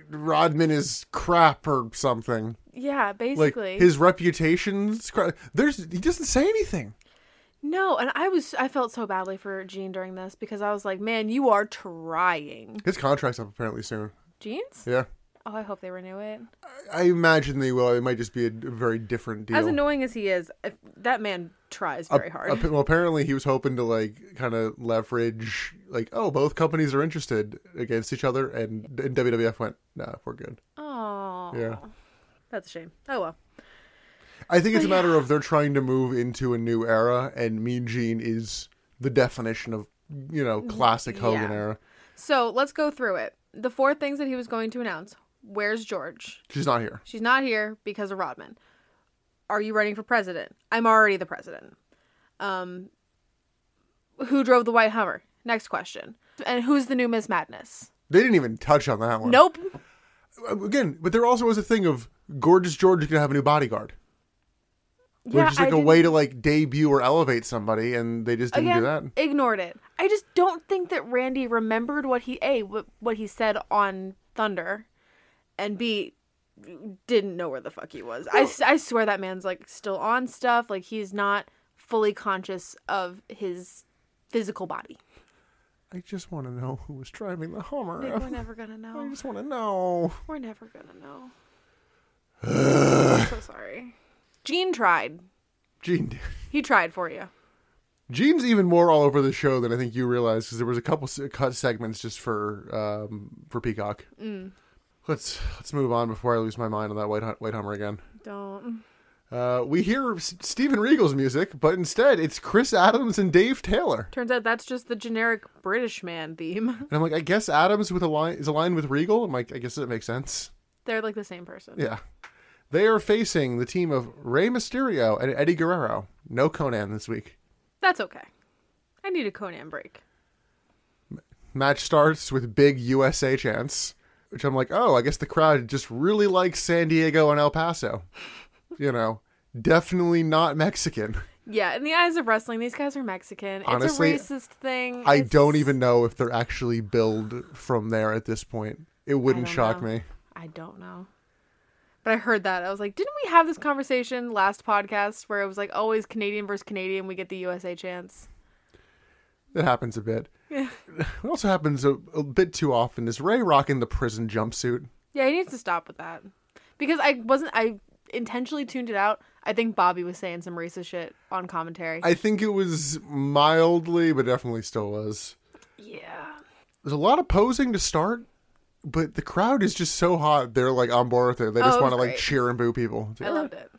Rodman is crap or something. Yeah, Like basically. his reputation's. There's he doesn't say anything. no, and I was I felt so badly for Gene during this because I was like, man, you are trying. His contract's up apparently soon. Gene's? Yeah. Oh, I hope they renew it. I imagine they will. It might just be a, a very different deal. As annoying as he is, that man tries very hard. Ap- well, apparently he was hoping to like kind of leverage like, oh, both companies are interested against each other, and, and WWF went, nah, we're good. Oh. Yeah. That's a shame. Oh well. I think it's a matter of they're trying to move into a new era, and Mean Gene is the definition of you know classic Hogan Yeah. era. So let's go through it. The four things that he was going to announce. Where's George? She's not here. She's not here because of Rodman. Are you running for president? I'm already the president. Um, who drove the white Hummer? Next question. And who's the new Miss Madness? They didn't even touch on that one. Nope. Uh, again, but there also was a thing of Gorgeous George is gonna have a new bodyguard, Yeah, which is like a way to like debut or elevate somebody, and they just didn't again do that. ignored it. I just don't think that Randy remembered what he a what, what he said on Thunder, and b didn't know where the fuck he was. I I swear that man's like still on stuff. Like he's not fully conscious of his physical body. I just want to know who was driving the Hummer. Nick, we're never gonna know. I just want to know. We're never gonna know. I'm so sorry. Gene tried. Gene, did. He tried for you. Gene's even more all over the show than I think you realize because there was a couple cut segments just for um, for Peacock. Mm. Let's let's move on before I lose my mind on that white white Hummer again. Don't. Uh, we hear S- Steven Regal's music, but instead it's Chris Adams and Dave Taylor. Turns out that's just the generic British man theme. And I'm like, I guess Adams with a line is aligned with Regal. I'm like, I guess that makes sense. They're like the same person. Yeah. They are facing the team of Rey Mysterio and Eddie Guerrero. No Konnan this week. That's okay. I need a Konnan break. Match starts with big USA chants, which I'm like, oh, I guess the crowd just really likes San Diego and El Paso. You know, definitely not Mexican. Yeah, in the eyes of wrestling, these guys are Mexican. Honestly, it's a racist thing. I It's- don't even know if they're actually billed from there at this point. It wouldn't shock know. me. I don't know. But I heard that. I was like, didn't we have this conversation last podcast where it was like always Canadian versus Canadian, we get the USA chance? It happens a bit. Yeah. What also happens a, a bit too often is Rey rocking the prison jumpsuit. Yeah, he needs to stop with that. Because I wasn't I intentionally tuned it out. I think Bobby was saying some racist shit on commentary. I think it was mildly, but definitely still was. yeah. There's a lot of posing to start, but the crowd is just so hot. They're like on board with it. They Oh, just it want to like cheer and boo people. Like, I loved it.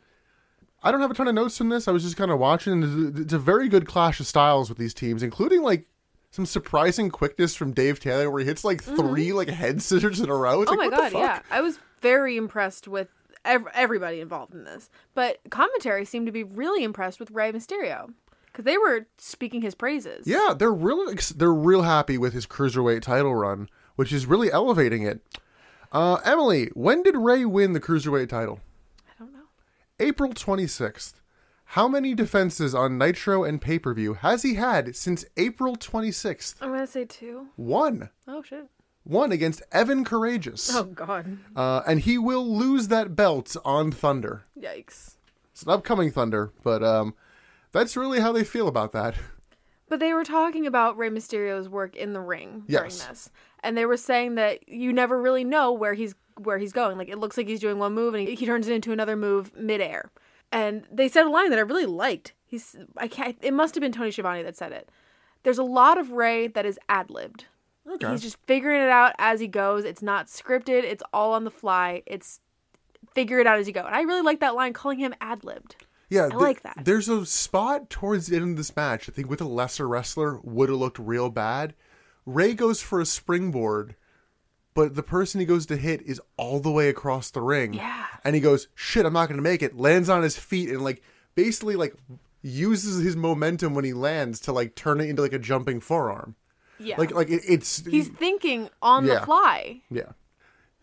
I don't have a ton of notes from this. I was just kind of watching. It's- a very good clash of styles with these teams, including like some surprising quickness from Dave Taylor, where he hits like three like head scissors in a row. It's Mm-hmm. Oh like, my god, yeah. I was very impressed with ev- everybody involved in this. But commentary seemed to be really impressed with Rey Mysterio cuz they were speaking his praises. Yeah, they're really they're real happy with his cruiserweight title run, which is really elevating it. Uh, Emily, when did Rey win the cruiserweight title? I don't know. April 26th. How many defenses on Nitro and pay per view has he had since April 26th? I'm going to say 2. One. Oh shit. One against Evan Karagias. Oh god. Uh, and he will lose that belt on Thunder. Yikes. It's an upcoming Thunder, but um, that's really how they feel about that. But they were talking about Rey Mysterio's work in the ring during this, and they were saying that you never really know where he's where he's going. Like it looks like he's doing one move and he, he turns it into another move midair. And they said a line that I really liked. He's I can't. It must have been Tony Schiavone that said it. There's a lot of Rey that is ad libbed. Okay. He's just figuring it out as he goes. It's not scripted. It's all on the fly. It's figure it out as you go. And I really like that line, calling him ad libbed. Yeah, I like that. There's a spot towards the end of this match. I think with a lesser wrestler would have looked real bad. Rey goes for a springboard, but the person he goes to hit is all the way across the ring. Yeah. and he goes, "Shit, I'm not going to make it." Lands on his feet and like basically like uses his momentum when he lands to like turn it into like a jumping forearm. Yeah. Like like it, it's he's thinking on Yeah. the fly. yeah.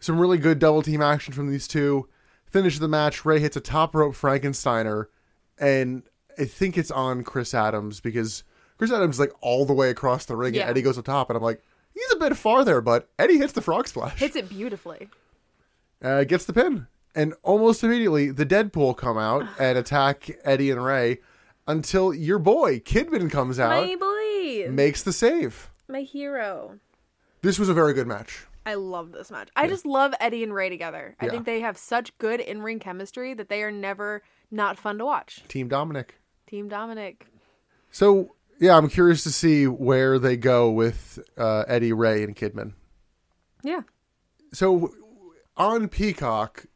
Some really good double team action from these two. Finish the match. Rey hits a top rope Frankensteiner, and I think it's on Chris Adams because Chris Adams is like all the way across the ring, Yeah. and Eddie goes up top, and I'm like, he's a bit far there, but Eddie hits the frog splash, Hits it beautifully. uh, gets the pin, and almost immediately the Deadpool come out and attack Eddie and Rey until your boy Kidman comes out, makes the save. My hero. This was a very good match. I love this match. I just love Eddie and Rey together. I Yeah. think they have such good in ring chemistry that they are never not fun to watch. Team Dominic. Team Dominic. So Yeah, I'm curious to see where they go with uh, Eddie Rey and Kidman. Yeah. So on Peacock,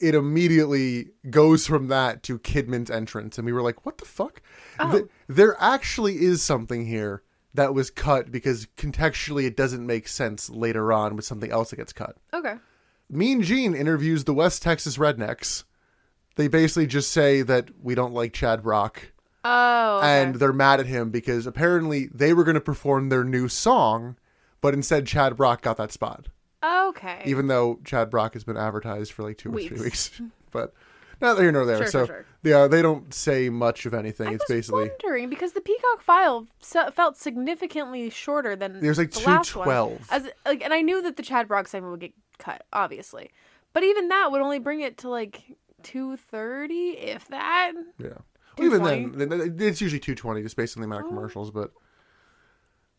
it immediately goes from that to Kidman's entrance, and we were like, "What the fuck?" Oh. Th- there actually is something here that was cut because contextually it doesn't make sense later on with something else that gets cut. Okay. Mean Gene interviews the West Texas Rednecks. They basically just say that we don't like Chad Brock Oh. okay. and they're mad at him because apparently they were going to perform their new song, but instead Chad Brock got that spot. okay. Even though Chad Brock has been advertised for like two or three Weeks. weeks, but neither here nor there. Sure, so sure, sure. yeah, they don't say much of anything. I it's was basically wondering because the Peacock file se- felt significantly shorter than There's, like, the one. 212. As like, and I knew that the Chad Brock segment would get cut, obviously, but even that would only bring it to like two thirty, if that. yeah. Even then, it's usually two twenty just based on the amount Oh. of commercials, but.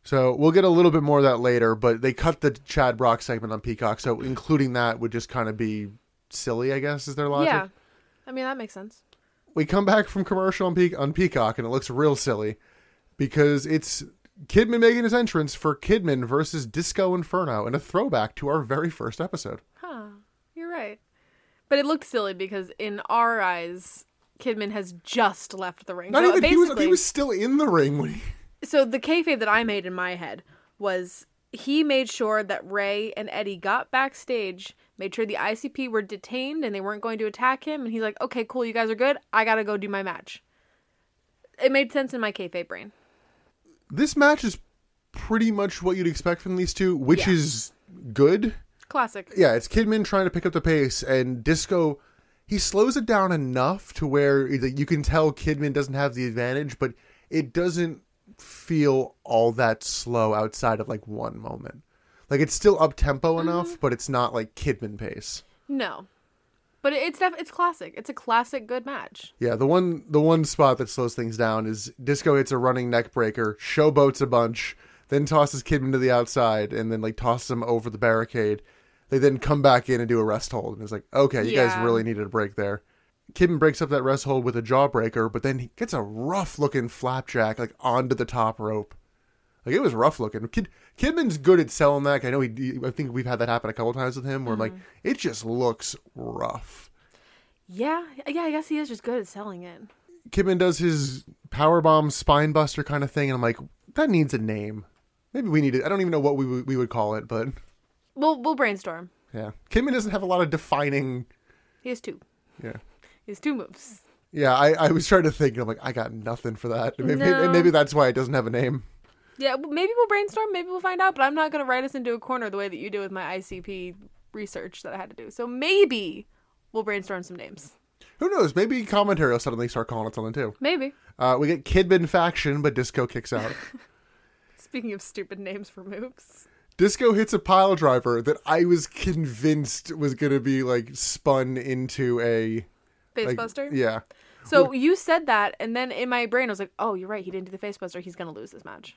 So we'll get a little bit more of that later, but they cut the Chad Brock segment on Peacock, so including that would just kind of be silly, I guess, is their logic. Yeah, I mean that makes sense. we come back from commercial on, Pe- on Peacock, and it looks real silly because it's Kidman making his entrance for Kidman versus Disco Inferno, and a throwback to our very first episode. Huh? You're right, but it looked silly because in our eyes, Kidman has just left the ring. Not so even he was, he was still in the ring when he. so the kayfabe that I made in my head was he made sure that Rey and Eddie got backstage, made sure the ICP were detained and they weren't going to attack him, and he's like, "Okay, cool, you guys are good. I gotta go do my match." It made sense in my kayfabe brain. This match is pretty much what you'd expect from these two, which Yeah. is good. Classic. Yeah, it's Kidman trying to pick up the pace, and Disco. He slows it down enough to where you can tell Kidman doesn't have the advantage, but it doesn't feel all that slow outside of like one moment. Like it's still up tempo mm-hmm. enough, but it's not like Kidman pace. No, but it's def- it's classic. It's a classic good match. Yeah, the one the one spot that slows things down is Disco hits a running neck breaker, showboats a bunch, then tosses Kidman to the outside, and then like tosses him over the barricade. They then come back in and do a rest hold, and it's like, okay, you guys really needed a break there. Kidman breaks up that rest hold with a jawbreaker, but then he gets a rough looking flapjack like onto the top rope. Like it was rough looking. Kid Kidman's good at selling that. I know he. I think we've had that happen a couple times with him, where like mm-hmm. it just looks rough. Yeah, yeah. I guess he is just good at selling it. Kidman does his power bomb spine buster kind of thing, and I'm like, that needs a name. Maybe we need it. I don't even know what we would, we would call it, but We'll we'll brainstorm. yeah, Kidman doesn't have a lot of defining. He has two. Yeah, He has two moves. yeah. I, I was trying to think, and I'm like, I got nothing for that. Maybe, No. maybe that's why it doesn't have a name. Yeah, well, maybe we'll brainstorm. Maybe we'll find out. But I'm not going to write us into a corner the way that you do with my ICP research that I had to do. So maybe we'll brainstorm some names. Who knows? Maybe commentary will suddenly start calling it something too. Maybe. Uh, we get Kidman faction, but Disco kicks out. Speaking of stupid names for moves. Disco hits a pile driver that I was convinced was going to be like spun into a like, Facebuster? Yeah. So you said that, and then in my brain I was like, oh, you're right. He didn't do the Facebuster. He's going to lose this match.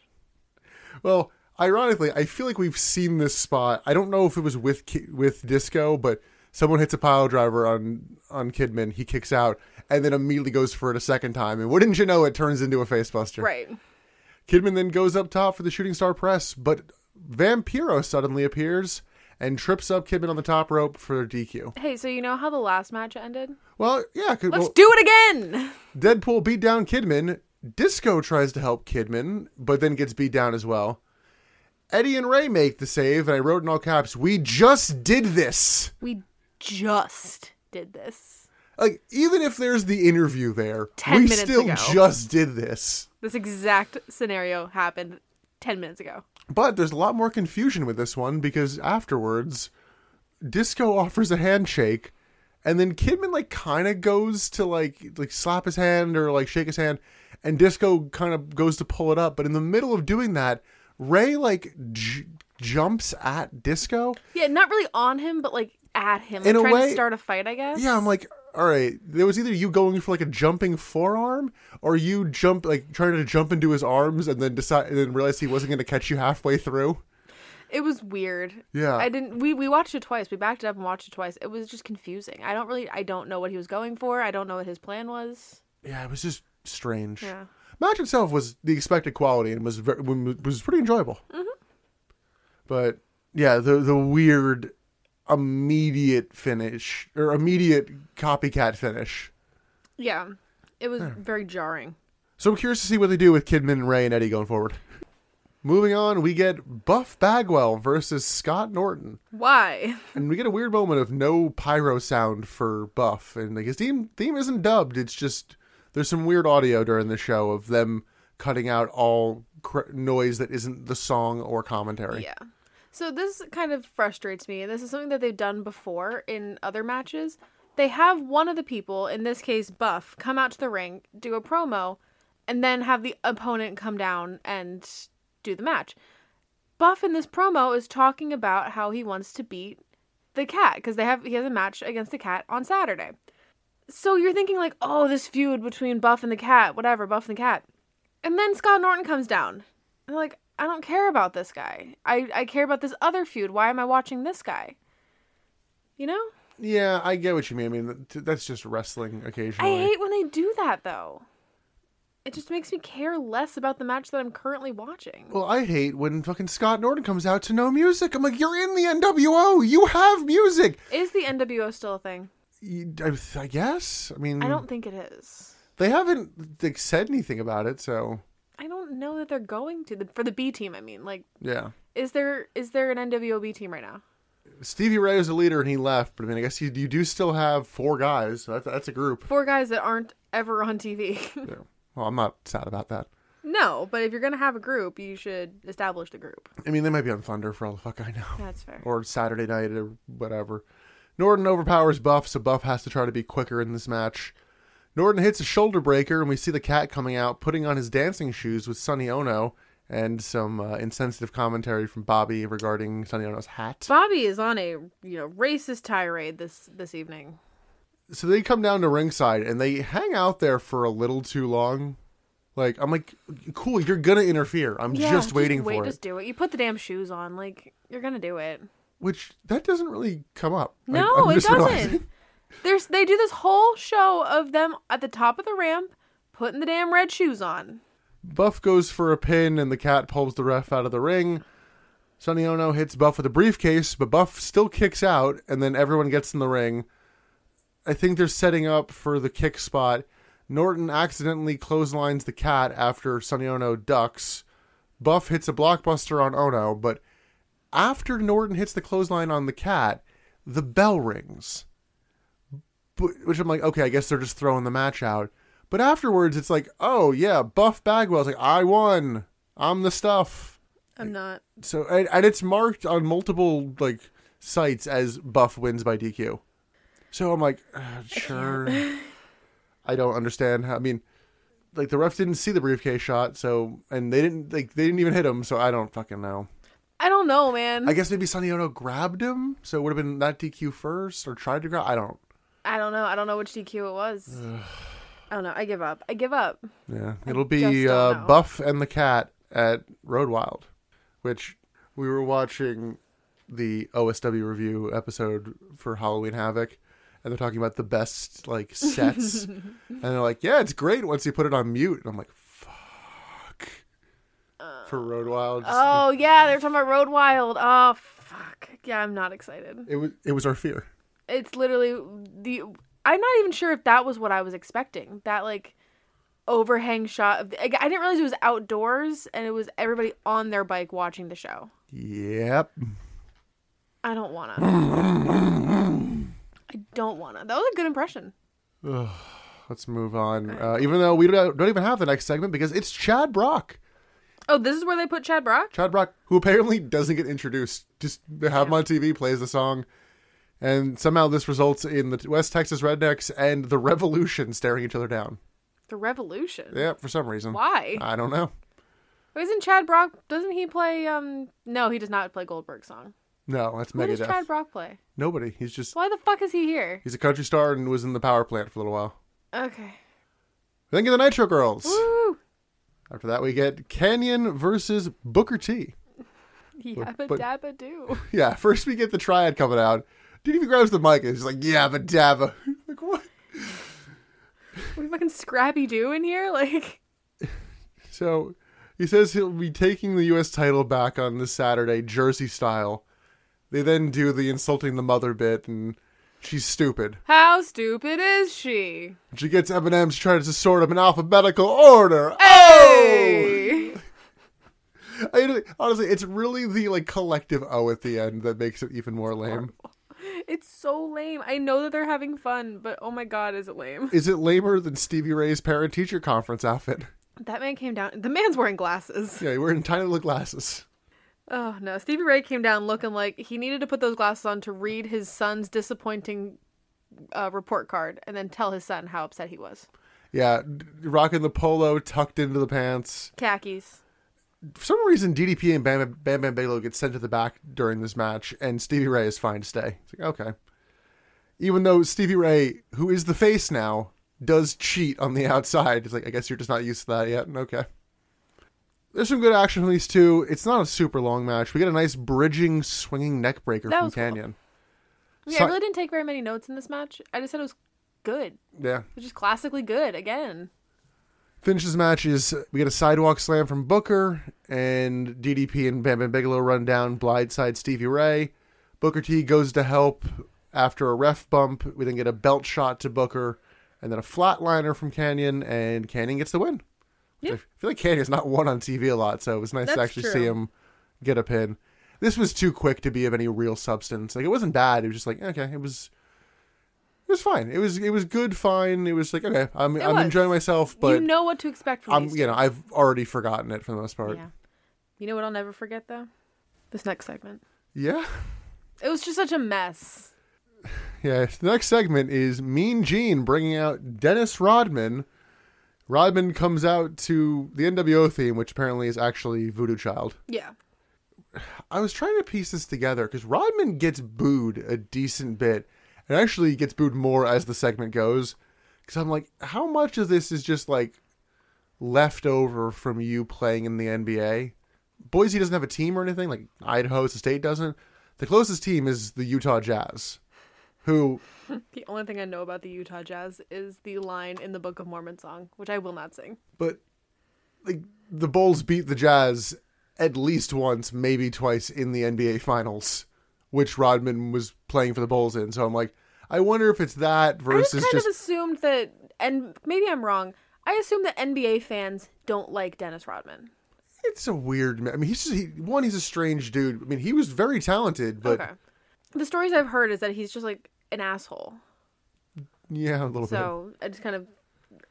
Well, ironically, I feel like we've seen this spot. I don't know if it was with with Disco, but someone hits a pile driver on on Kidman. He kicks out and then immediately goes for it a second time. And wouldn't you know, it turns into a facebuster. Right. Kidman then goes up top for the shooting star press, but Vampiro suddenly appears and trips up Kidman on the top rope for a DQ. Hey, so you know how the last match ended? Well, yeah. Let's well, do it again! Deadpool beat down Kidman. Disco tries to help Kidman, but then gets beat down as well. Eddie and Rey make the save, and I wrote in all caps, "We just did this." We just did this. Like, even if there's the interview there, 10 we still ago. just did this. This exact scenario happened 10 minutes ago. But there's a lot more confusion with this one because afterwards, Disco offers a handshake, and then Kidman like kind of goes to like like slap his hand or like shake his hand, and Disco kind of goes to pull it up. But in the middle of doing that, Rey like j- jumps at Disco. Yeah, not really on him, but like at him. In like, a trying way- to start a fight, I guess. Yeah, I'm like, all right. There was either you going for like a jumping forearm, or you jump like trying to jump into his arms and then decide and then realize he wasn't going to catch you halfway through. It was weird. Yeah. I didn't we we watched it twice. We backed it up and watched it twice. It was just confusing. I don't really I don't know what he was going for. I don't know what his plan was. yeah, it was just strange. Yeah. Match itself was the expected quality and was very, was pretty enjoyable. Mm-hmm. But yeah, the the weird immediate finish or immediate copycat finish. Yeah. It was very jarring. So I'm curious to see what they do with Kidman, and Rey, and Eddie going forward. Moving on, we get Buff Bagwell versus Scott Norton. Why? And we get a weird moment of no pyro sound for Buff, and like his theme theme isn't dubbed. It's just there's some weird audio during the show of them cutting out all cr- noise that isn't the song or commentary. Yeah. So this kind of frustrates me, this is something that they've done before in other matches. They have one of the people, in this case Buff, come out to the ring, do a promo, and then have the opponent come down and do the match. Buff in this promo is talking about how he wants to beat the cat because they have he has a match against the cat on Saturday. So you're thinking like, oh, this feud between Buff and the cat, whatever, Buff and the cat. And then Scott Norton comes down. And like, I don't care about this guy. I, I care about this other feud. Why am I watching this guy? You know? Yeah, I get what you mean. I mean, that's just wrestling occasionally. I hate when they do that though. It just makes me care less about the match that I'm currently watching. Well, I hate when fucking Scott Norton comes out to no music. I'm like, you're in the NWO. You have music. Is the NWO still a thing? I, I guess. I mean, I don't think it is. They haven't like, said anything about it, so I don't know that they're going to the, for the B team. I mean, like, yeah. is there is there an NWO B team right now? Stevie Ray was the leader and he left, but I mean, I guess you, you do still have four guys. So that's, that's a group. Four guys that aren't ever on TV. Yeah. Well, I'm not sad about that. no, but if you're gonna have a group, you should establish the group. I mean, they might be on Thunder for all the fuck I know, That's fair. or Saturday night or whatever. Norton overpowers Buff, so Buff has to try to be quicker in this match. Norton hits a shoulder breaker, and we see the cat coming out, putting on his dancing shoes with Sonny Ono, and some uh, insensitive commentary from Bobby regarding Sonny Ono's hat. Bobby is on a you know racist tirade this this evening. so they come down to ringside and they hang out there for a little too long. Like I'm like, cool, you're gonna interfere. I'm Yeah, just waiting wait, for Just it. do it. You put the damn shoes on. Like you're gonna do it. Which that doesn't really come up. No, I'm it doesn't. realizing. There's they do this whole show of them at the top of the ramp putting the damn red shoes on. Buff goes for a pin and the cat pulls the ref out of the ring. Sonny Ono hits Buff with a briefcase, but Buff still kicks out, and then everyone gets in the ring. I think they're setting up for the kick spot. Norton accidentally clotheslines the cat after Sonny Ono ducks. Buff hits a blockbuster on Ono, but after Norton hits the clothesline on the cat, the bell rings. But, which I'm like, okay, I guess they're just throwing the match out. But afterwards, it's like, oh yeah, Buff Bagwell's like, I won. I'm the stuff. I'm not. So and, and it's marked on multiple like sites as Buff wins by DQ. So I'm like, uh, sure. I don't understand. How, I mean, like the ref didn't see the briefcase shot, so and they didn't like they didn't even hit him. So I don't fucking know. I don't know, man. I guess maybe Sonny Ono grabbed him, so it would have been that DQ first or tried to grab. I don't. I don't know. I don't know which DQ it was. I don't know. I give up. I give up. Yeah, it'll just be uh. Buff and the Cat at Road Wild, which we were watching the OSW review episode for Halloween Havoc, and they're talking about the best like sets, and they're like, "Yeah, it's great once you put it on mute." And I'm like. For Road Wild, Oh yeah, they're talking about Road Wild. Oh fuck. Yeah, I'm not excited. it was it was our fear. It's literally the. I'm not even sure if that was what I was expecting. That like overhang shot of. The, I I didn't realize it was outdoors and it was everybody on their bike watching the show. Yep. I don't wanna. I don't wanna. That was a good impression. Let's move on. Uh, even though we don't, don't even have the next segment because it's Chad Brock. Oh, this is where they put Chad Brock. Chad Brock, who apparently doesn't get introduced, just have him on TV, plays the song, and somehow this results in the West Texas Rednecks and the Revolution staring each other down. The Revolution. Yeah, for some reason. Why? I don't know. Isn't Chad Brock? Doesn't he play? Um, no, he does not play Goldberg's song. No, that's What does Chad Brock play? Nobody. He's just Why the fuck is he here? he's a country star and was in the power plant for a little while. Okay. Then get the Nitro Girls. Woo! After that, we get Kanyon versus Booker T. Yabba but- dabba do. Yeah, first we get the triad coming out. Dude even grabs the mic and he's like, "Yeah, but dabba." like what? What are we fucking Scrappy Doo in here? Like, So he says he'll be taking the U.S. title back on this Saturday, Jersey style. They then do the insulting the mother bit, and she's stupid. how stupid is she? She gets M&Ms to try to sort them in alphabetical order. Oh! I, honestly, it's really the like collective O at the end that makes it even more lame. It's so lame. I know that they're having fun, but oh my god, is it lame? Is it lamer than Stevie Ray's parent teacher conference outfit? That man came down. The man's wearing glasses. Yeah, wearing tiny little glasses. Oh no, Stevie Ray came down looking like he needed to put those glasses on to read his son's disappointing uh, report card and then tell his son how upset he was. Yeah, rocking the polo tucked into the pants. Khakis. For some reason, DDP and Bam Bam, Bam Bigelow get sent to the back during this match, and Stevie Ray is fine to stay. It's like, okay. Even though Stevie Ray, who is the face now, does cheat on the outside. It's like, I guess you're just not used to that yet. Okay. There's some good action from these two. It's not a super long match. We get a nice bridging, swinging neck breaker That from was cool. Kanyon. Yeah, So- I really didn't take very many notes in this match. I just said it was good. Yeah. It was just classically good again. Finishes match is we get a sidewalk slam from Booker, and DDP and Bam Bam Bigelow run down blindside Stevie Ray. Booker T goes to help after a ref bump. We then get a belt shot to Booker, and then a flatliner from Kanyon, and Kanyon gets the win. Yeah. I feel like Kanyon's not won on TV a lot, so it was nice to actually true. see him get a pin. This was too quick to be of any real substance. Like it wasn't bad. It was just like okay, it was. It was fine. It was it was good. Fine. It was like okay, I'm It I'm was. enjoying myself, but you know what to expect from I'm you know. I've already forgotten it for the most part. Yeah. You know what I'll never forget though? This next segment. Yeah, It was just such a mess. yeah. The next segment is Mean Gene bringing out Dennis Rodman. Rodman comes out to the NWO theme, which apparently is actually Voodoo Child. Yeah. I was trying to piece this together because Rodman gets booed a decent bit, and actually gets booed more as the segment goes. Because I'm like, how much of this is just like left over from you playing in the NBA? Boise doesn't have a team or anything. Like Idaho State doesn't. The closest team is the Utah Jazz, who The only thing I know about the Utah Jazz is the line in the Book of Mormon song, which I will not sing. but like the Bulls beat the Jazz at least once, maybe twice in the NBA Finals, which Rodman was playing for the Bulls in. So I'm like, I wonder if it's that I just versus kind just, of assumed that, and maybe I'm wrong. I assume that NBA fans don't like Dennis Rodman. it's a weird. I mean, he's just he, one. He's a strange dude. I mean, he was very talented, but okay. The stories I've heard is that he's just like an asshole. yeah, a little bit. So I just kind of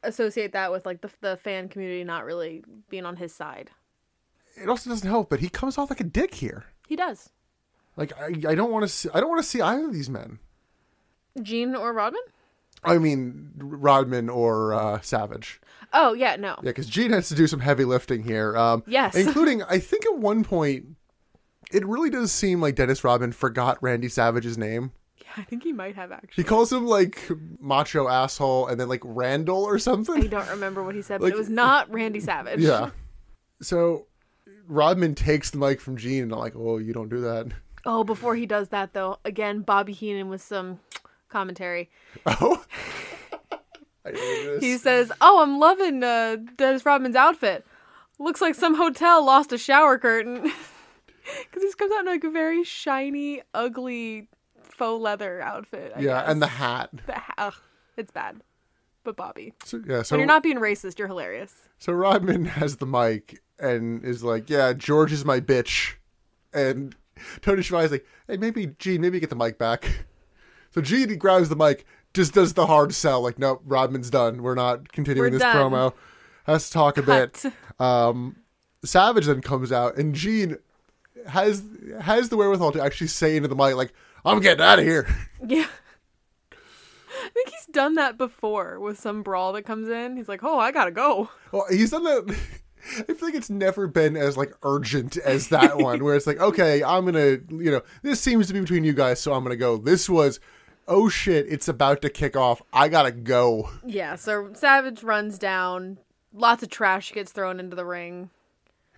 associate that with like the the fan community not really being on his side. It also doesn't help, but he comes off like a dick here. He does. Like I, I don't want to see. I don't want to see either of these men. Gene or Rodman? I mean, Rodman or uh, Savage. Oh yeah, no. Yeah, because Gene has to do some heavy lifting here. Um, Yes. including I think at one point, it really does seem like Dennis Rodman forgot Randy Savage's name. Yeah, I think he might have actually. He calls him like macho asshole, and then like Randall or something. I don't remember what he said, but it was not Randy Savage. Yeah. So Rodman takes the mic from Gene, and I'm like, "Oh, you don't do that." Oh, before he does that though, again Bobby Heenan with some commentary. Oh. I didn't know this. He says, "Oh, I'm loving uh, Dennis Rodman's outfit. Looks like some hotel lost a shower curtain." Because he comes out in like a very shiny, ugly faux leather outfit. I yeah, guess. and the hat. the ha- ugh, it's bad. But Bobby, So, yeah, so when you're not being racist, you're hilarious. So Rodman has the mic and is like, "Yeah, George is my bitch," and Tony Schiavone's like, "Hey, maybe Gene, maybe get the mic back." So Gene grabs the mic, just does the hard sell, like, "Nope, Rodman's done. We're not continuing We're this done. promo." Has to talk a Cut. bit. Um, Savage then comes out, and Gene has has the wherewithal to actually say into the mic, like, "I'm getting out of here." Yeah. I think he's done that before with some brawl that comes in. He's like, "Oh, I gotta go." Well, he's done that. I feel like it's never been as like urgent as that one, where it's like, okay, I'm gonna, you know, this seems to be between you guys, so I'm gonna go. This was, oh shit, it's about to kick off. I gotta go. Yeah. So Savage runs down. Lots of trash gets thrown into the ring.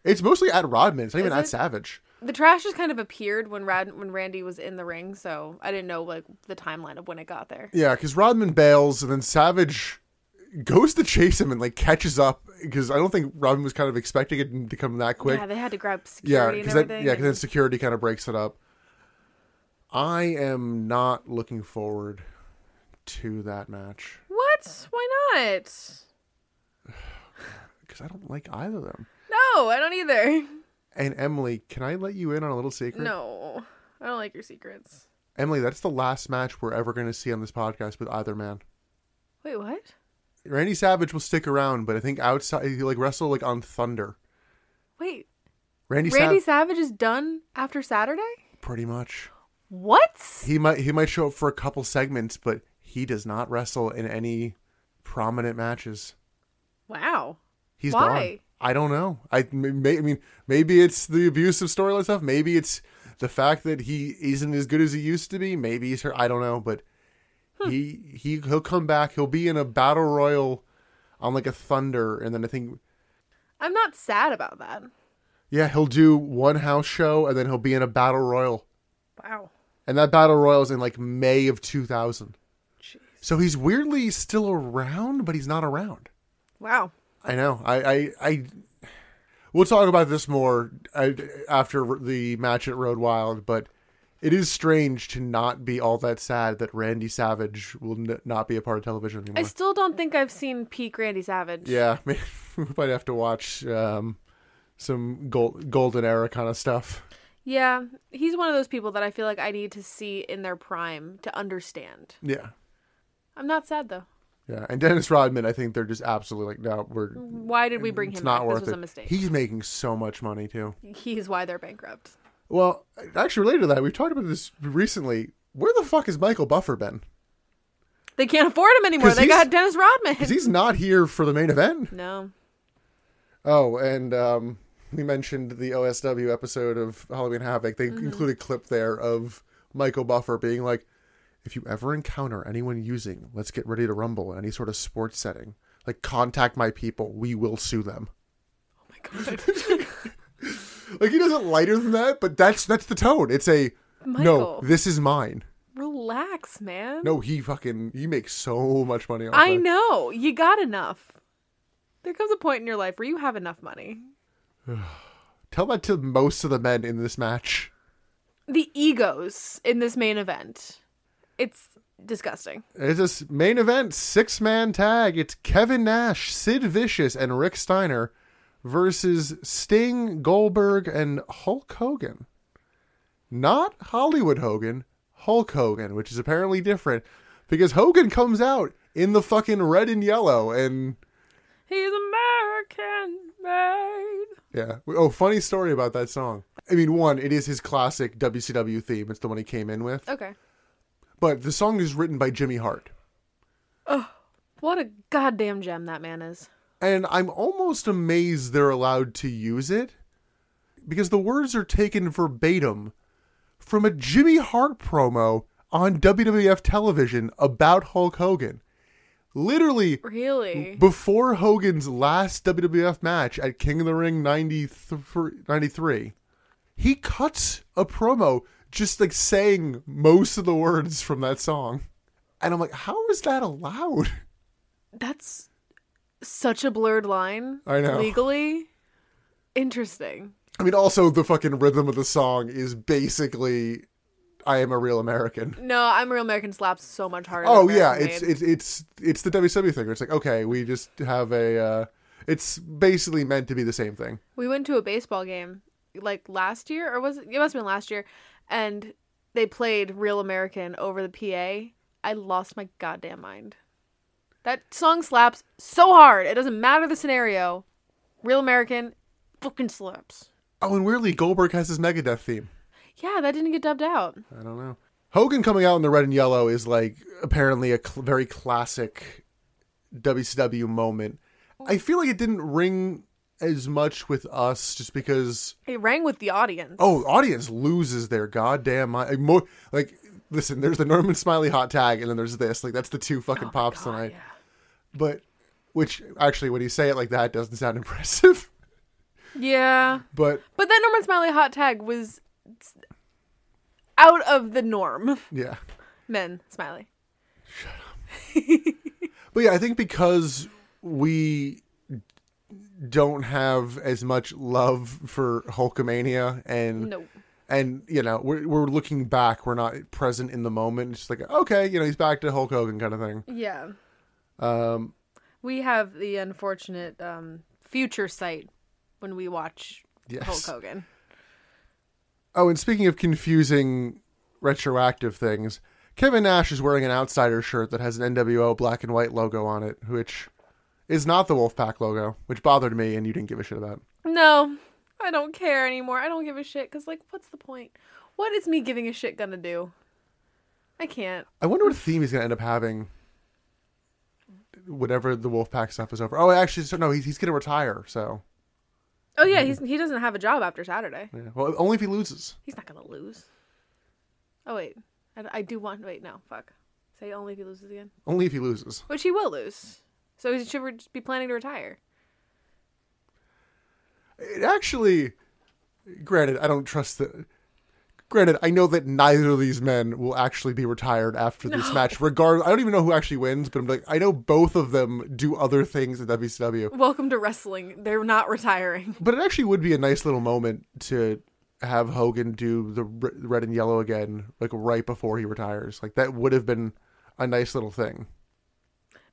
It's mostly at Rodman. It's not even Is at? Savage. The trash just kind of appeared when Rad- when Randy was in the ring, so I didn't know like the timeline of when it got there. Yeah, because Rodman bails, and then Savage goes to chase him and like catches up because I don't think Rodman was kind of expecting it to come that quick. Yeah, they had to grab security. Yeah, because and yeah, 'cause then security kind of breaks it up. I am not looking forward to that match what? Why not? because I don't like either of them. No, I don't either. And Emily, can I let you in on a little secret? No, I don't like your secrets. Emily, that's the last match we're ever going to see on this podcast with either man. Wait, what? Randy Savage will stick around, but I think outside he like wrestle like on Thunder. Wait, Randy, Randy Savage, Savage is done after Saturday? pretty much. What? He might he might show up for a couple segments, but he does not wrestle in any prominent matches. Wow. He's Why? gone. I don't know. I may, I mean maybe it's the abusive storyline stuff. Maybe it's the fact that he isn't as good as he used to be. Maybe he's hurt. I don't know, but Hmm. he he he'll come back. He'll be in a battle royal on like a Thunder, and then I think I'm not sad about that. yeah he'll do one house show, and then he'll be in a battle royal, Wow. and that battle royal is in like May of two thousand. Jeez. So he's weirdly still around, but he's not around. Wow. I know. I, I, I we'll talk about this more uh, after the match at Road Wild, but it is strange to not be all that sad that Randy Savage will n- not be a part of television anymore. I still don't think I've seen peak Randy Savage. yeah, maybe we might have to watch um, some gold, golden era kind of stuff. Yeah, he's one of those people that I feel like I need to see in their prime to understand. Yeah, I'm not sad though. Yeah. And Dennis Rodman, I think they're just absolutely like, no, we're Why did we bring it's him not back? worth this was it. a mistake. He's making so much money too. He's why they're bankrupt. Well, actually, related to that, we've talked about this recently. Where the fuck has Michael Buffer been? They can't afford him anymore. They got Dennis Rodman. Because he's not here for the main event. no. Oh, and um, we mentioned the OSW episode of Halloween Havoc. They included a clip there of Michael Buffer being like, if you ever encounter anyone using Let's Get Ready to Rumble in any sort of sports setting, like contact my people. We will sue them. Oh my god. Like he doesn't lighter than that, but that's that's the tone. It's a no, this is mine. Relax, man. No, he fucking he makes so much money off I that. know. You got enough. There comes a point in your life where you have enough money. Tell that to most of the men in this match. The egos in this main event. It's disgusting. It's this main event six man tag. It's Kevin Nash, Sid Vicious, and Rick Steiner versus Sting, Goldberg, and Hulk Hogan. Not Hollywood Hogan, Hulk Hogan, which is apparently different because Hogan comes out in the fucking red and yellow and He's American made. yeah. Oh, funny story about that song. I mean, one, it is his classic WCW theme. It's the one he came in with. Okay. But the song is written by Jimmy Hart. Oh, What a goddamn gem that man is. And I'm almost amazed they're allowed to use it because the words are taken verbatim from a Jimmy Hart promo on WWF television about Hulk Hogan. Literally Really? before Hogan's last WWF match at King of the Ring 93, 93 he cuts a promo just like saying most of the words from that song. And I'm like, how is that allowed? That's such a blurred line. I know. Legally. Interesting. I mean, also the fucking rhythm of the song is basically "I am a real American." No, I'm a real American slaps so much harder. Oh yeah, it's it's it's it's the WCW thing. Where it's like, okay, we just have a. Uh, it's basically meant to be the same thing. We went to a baseball game like last year, or was it? It must have been last year, and they played "Real American" over the PA. I lost my goddamn mind. That song slaps so hard. It doesn't matter the scenario. "Real American" fucking slaps. Oh, and weirdly, Goldberg has his Megadeth theme. Yeah, that didn't get dubbed out. I don't know. Hogan coming out in the red and yellow is like apparently a cl- very classic WCW moment. I feel like it didn't ring as much with us just because It rang with the audience. Oh, audience loses their goddamn mind. Like, more, like, listen, there's the Norman Smiley hot tag, and then there's this. Like, that's the two fucking oh, pops Oh God, tonight. yeah. But, which actually, when you say it like that, doesn't sound impressive. Yeah. But But that Norman Smiley hot tag was out of the norm. yeah, Men, Smiley. But yeah, I think because we don't have as much love for Hulkamania and No. and you know we're we're looking back, we're not present in the moment. It's just like okay, you know, he's back to Hulk Hogan kind of thing. Yeah. Um, We have the unfortunate um, future sight when we watch yes. Hulk Hogan. Oh, and speaking of confusing retroactive things, Kevin Nash is wearing an outsider shirt that has an NWO black and white logo on it, which is not the Wolfpack logo, which bothered me and you didn't give a shit about. No, I don't care anymore. I don't give a shit because, like, what's the point? What is me giving a shit gonna do? I can't. I wonder what theme he's to end up having whenever the Wolfpack stuff is over. Oh, actually, so no, he's, he's to retire, so. Oh yeah, he's he doesn't have a job after Saturday. Yeah. Well, only if he loses. He's not gonna lose. Oh wait, I, I do want. Wait, no, fuck. Say only if he loses again, Only if he loses. which he will lose. So he should be planning to retire. It actually, granted, I don't trust the. Granted, I know that neither of these men will actually be retired after this match. Regard, I don't even know who actually wins, but I'm like, I know both of them do other things in WCW. Welcome to wrestling. They're not retiring. But it actually would be a nice little moment to have Hogan do the red and yellow again, like right before he retires. Like that would have been a nice little thing.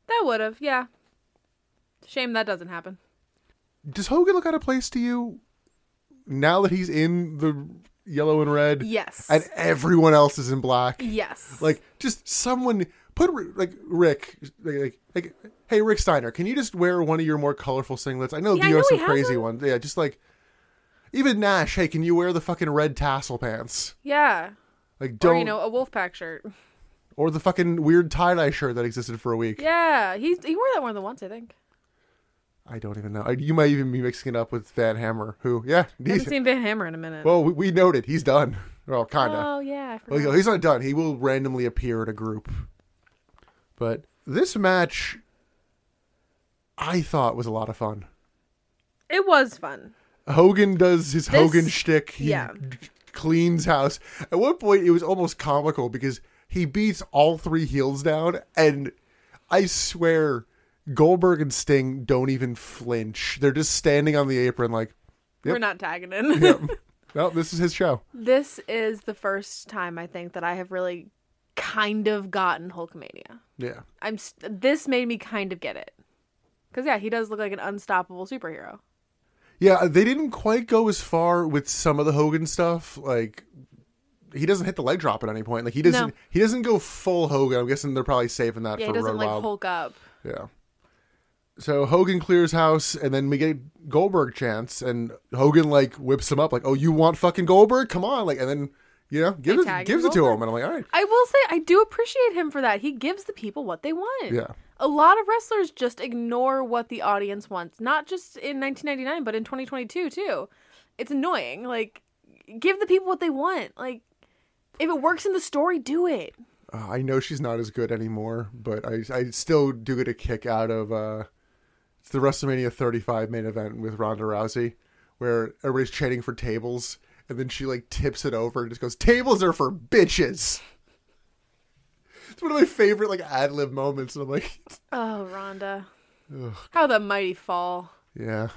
That would have, yeah. Shame that doesn't happen. Does Hogan look out of place to you now that he's in the yellow and red, Yes. and everyone else is in black? yes. Like just someone put like Rick, like, like, like hey Rick Steiner, can you just wear one of your more colorful singlets? I know Yeah, you have know some crazy ones. Yeah, just like even Nash. Hey, can you wear the fucking red tassel pants? yeah. Like don't Or you know, a Wolfpack shirt. or the fucking weird tie dye shirt that existed for a week. Yeah, he he wore that more than once, I think. I don't even know. I, you might even be mixing it up with Van Hammer, who yeah, I haven't he's, seen Van Hammer in a minute. well we, we noted he's done. Well, kind of. Oh yeah, I Well, he's not done. He will randomly appear in a group. But this match, I thought was a lot of fun. It was fun. Hogan does his This- Hogan shtick. He yeah. cleans house. At one point, it was almost comical because he beats all three heels down, and I swear, Goldberg and Sting don't even flinch. They're just standing on the apron, like, Yep. We're not tagging in. yep. well, this is his show. this is the first time I think that I have really kind of gotten Hulkamania. Yeah. I'm st- this made me kind of get it. Cuz yeah, he does look like an unstoppable superhero. Yeah, they didn't quite go as far with some of the Hogan stuff. Like he doesn't hit the leg drop at any point. Like he doesn't No. he doesn't go full Hogan. I'm guessing they're probably saving that Yeah, for he doesn't Road like Wild. Hulk up. Yeah. So Hogan clears house, and then we get Goldberg chance, and Hogan like whips him up, like, "Oh, you want fucking Goldberg? Come on!" Like, and then you know gives it, gives it to him, and I'm like, "All right, I will say I do appreciate him for that. He gives the people what they want. yeah." A lot of wrestlers just ignore what the audience wants, not just in 1999, but in 2022 too. It's annoying. Like, give the people what they want. Like, if it works in the story, do it. Uh, I know she's not as good anymore, but I I still do get a kick out of uh, it's the WrestleMania 35 main event with Ronda Rousey, where everybody's chanting for tables, and then she like tips it over and just goes, "Tables are for bitches." It's one of my favorite like ad lib moments, and I'm like, Oh, Ronda, Ugh. How the mighty fall. Yeah.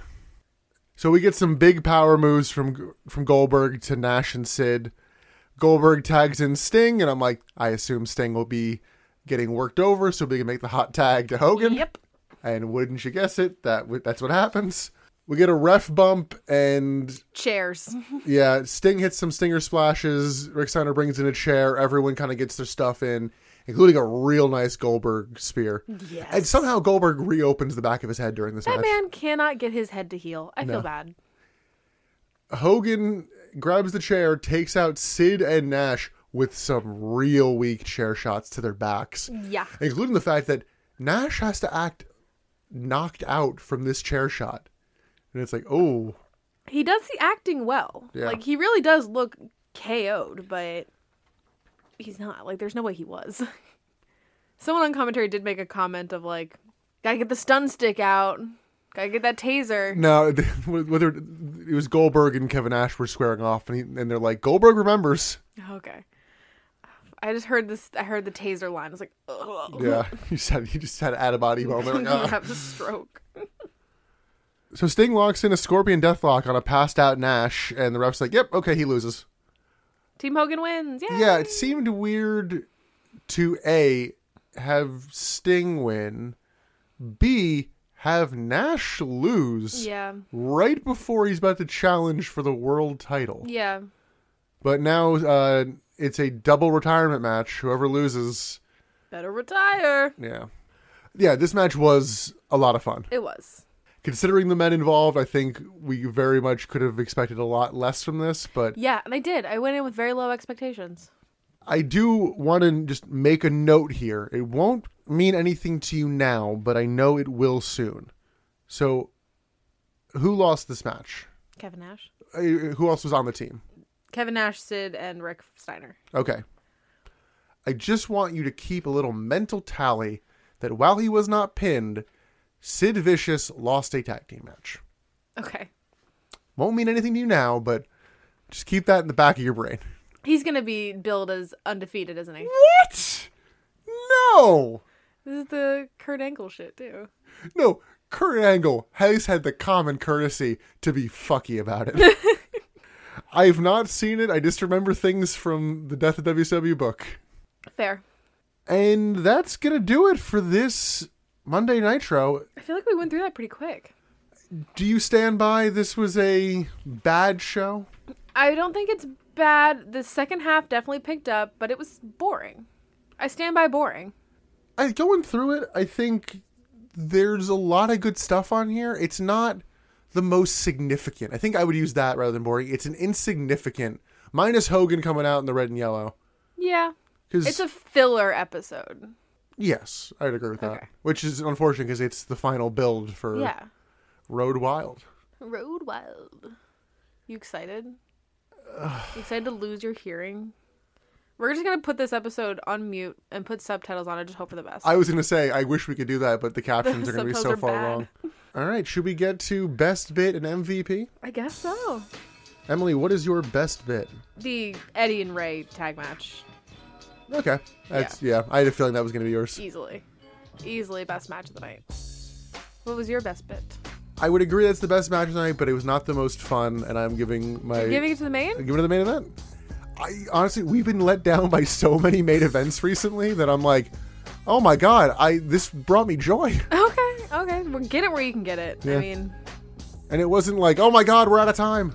So we get some big power moves from from Goldberg to Nash and Sid. Goldberg tags in Sting, and I'm like, I assume Sting will be getting worked over, so we can make the hot tag to Hogan. Yep. And wouldn't you guess it? That w- that's what happens. We get a ref bump, and Chairs. yeah, Sting hits some stinger splashes. Rick Steiner brings in a chair. Everyone kind of gets their stuff in, including a real nice Goldberg spear. Yes. And somehow Goldberg reopens the back of his head during this that match. man cannot get his head to heal. I No. feel bad. Hogan grabs the chair, takes out Sid and Nash with some real weak chair shots to their backs, Yeah. including the fact that Nash has to act knocked out from this chair shot. And it's like, oh, He does the acting well. Yeah. Like he really does look KO'd, but he's not. Like there's no way he was. Someone on commentary did make a comment of like, gotta get the stun stick out. Gotta get that taser. no, whether it was Goldberg and Kevin Nash were squaring off, and, he, and they're like, Goldberg remembers. Okay. I just heard this. I heard the taser line. I was like, Ugh. Yeah, you said you just had an out of body moment. Like, have a stroke. So Sting locks in a Scorpion Deathlock on a passed out Nash, and the ref's like, "Yep, okay, he loses." Team Hogan wins. Yay! Yeah, it seemed weird to a have Sting win, b have Nash lose Yeah. right before he's about to challenge for the world title. Yeah. But now uh, it's a double retirement match. Whoever loses, Better retire. yeah, yeah. This match was a lot of fun. It was. Considering the men involved, I think we very much could have expected a lot less from this. But Yeah, and I did. I went in with very low expectations. I do want to just make a note here. It won't mean anything to you now, but I know it will soon. So, who lost this match? Kevin Nash. Uh, Who else was on the team? Kevin Nash, Sid, and Rick Steiner. Okay. I just want you to keep a little mental tally that while he was not pinned, Sid Vicious lost a tag team match. Okay. Won't mean anything to you now, but just keep that in the back of your brain. He's gonna be billed as undefeated, isn't he? What? No! This is the Kurt Angle shit too. No, Kurt Angle has had the common courtesy to be fucky about it. I've not seen it. I just remember things from the Death of WCW book. Fair. And that's going to do it for this Monday Nitro. I feel like we went through that pretty quick. Do you stand by this was a bad show? I don't think it's bad. The second half definitely picked up, but it was boring. I stand by boring. I going through it, I think there's a lot of good stuff on here. It's not the most significant. I think I would use that rather than boring. It's an insignificant minus Hogan coming out in the red and yellow. Yeah. Cuz It's a filler episode. yes, I'd agree with that. Okay. Which is unfortunate because it's the final build for Yeah. Road Wild. Road Wild. You excited? You excited to lose your hearing? We're just gonna put this episode on mute and put subtitles on it. Just hope for the best. I was to say I wish we could do that, but the captions are to be so far bad. wrong. All right, should we get to best bit and MVP? I guess so. Emily, what is your best bit? The Eddie and Rey tag match, Okay, that's yeah. I had a feeling that was to be yours. easily, easily best match of the night. What was your best bit? I would agree that's the best match of the night, but it was not the most fun, and I'm giving my Giving it to the main? giving it to the main event. I honestly, we've been let down by so many main events recently that I'm like, oh my god, I this brought me joy, Okay, okay. Well, get it where you can get it. Yeah. I mean, and it wasn't like, oh my god, we're out of time.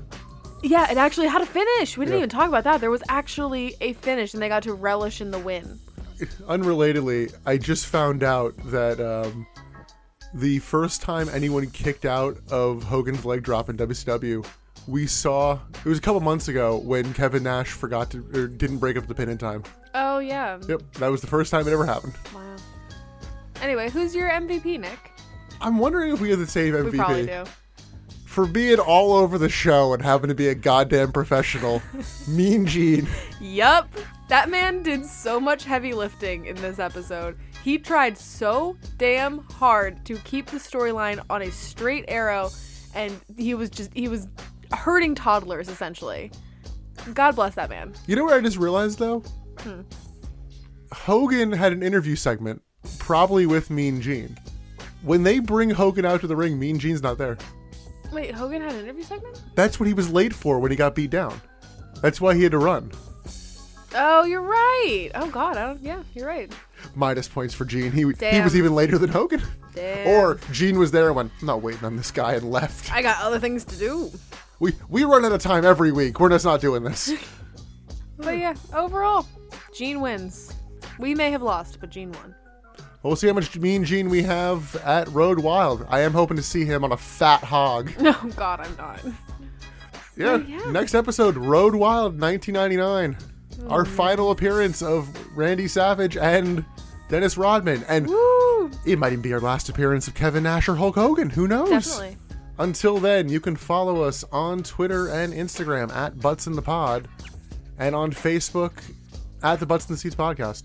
yeah, it actually had a finish. We didn't Yeah. even talk about that. There was actually a finish, and they got to relish in the win. Unrelatedly, I just found out that um, the first time anyone kicked out of Hogan's leg drop in WCW, we saw it was a couple months ago when Kevin Nash forgot to or didn't break up the pin in time. Oh yeah. Yep, that was the first time it ever happened. Wow. Anyway, who's your MVP, Nick? I'm wondering if we have the same MVP. We probably do. For being all over the show and having to be a goddamn professional, Mean Gene. Yup. That man did so much heavy lifting in this episode. He tried so damn hard to keep the storyline on a straight arrow, and he was just, he was hurting toddlers, essentially. God bless that man. You know what I just realized though? Hmm. Hogan had an interview segment, probably with Mean Gene. When they bring Hogan out to the ring, Mean Gene's not there. Wait, Hogan had an interview segment? That's what he was late for when he got beat down. That's why he had to run. Oh, you're right. Oh God, I don't. Yeah, you're right. Minus points for Gene. He he was even later than Hogan. Damn. Or Gene was there and went, I'm not waiting on this guy and left. I got other things to do. We we run out of time every week. We're just not doing this. But yeah, overall, Gene wins. We may have lost, but Gene won. We'll see how much Mean Gene we have at Road Wild. I am hoping to see him on a fat hog. No, God, I'm not. Yeah. Yeah. Next episode, Road Wild 1999. Our final appearance of Randy Savage and Dennis Rodman. And Woo! it might even be our last appearance of Kevin Nash or Hulk Hogan. Who knows? Definitely. Until then, you can follow us on Twitter and Instagram at Butts in the Pod and on Facebook at the Butts in the Seats Podcast.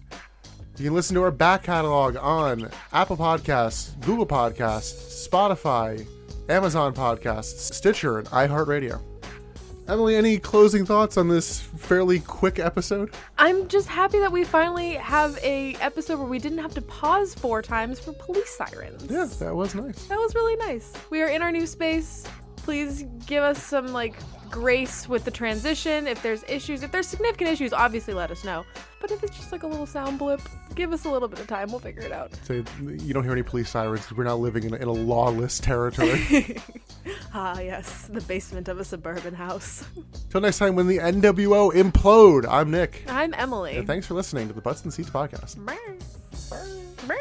You can listen to our back catalog on Apple Podcasts, Google Podcasts, Spotify, Amazon Podcasts, Stitcher, and iHeartRadio. Emily, any closing thoughts on this fairly quick episode? I'm just happy that we finally have a episode where we didn't have to pause four times for police sirens. Yeah, that was nice. That was really nice. We are in our new space. Please give us some like grace with the transition. If there's issues, if there's significant issues, obviously let us know. But if it's just like a little sound blip, give us a little bit of time. We'll figure it out. So you don't hear any police sirens 'cause we're not living in a, in a lawless territory. Ah, yes, the basement of a suburban house. Till next time when the NWO implode, I'm Nick. I'm Emily. And thanks for listening to the Butts and Seats podcast. Brr, brr, brr.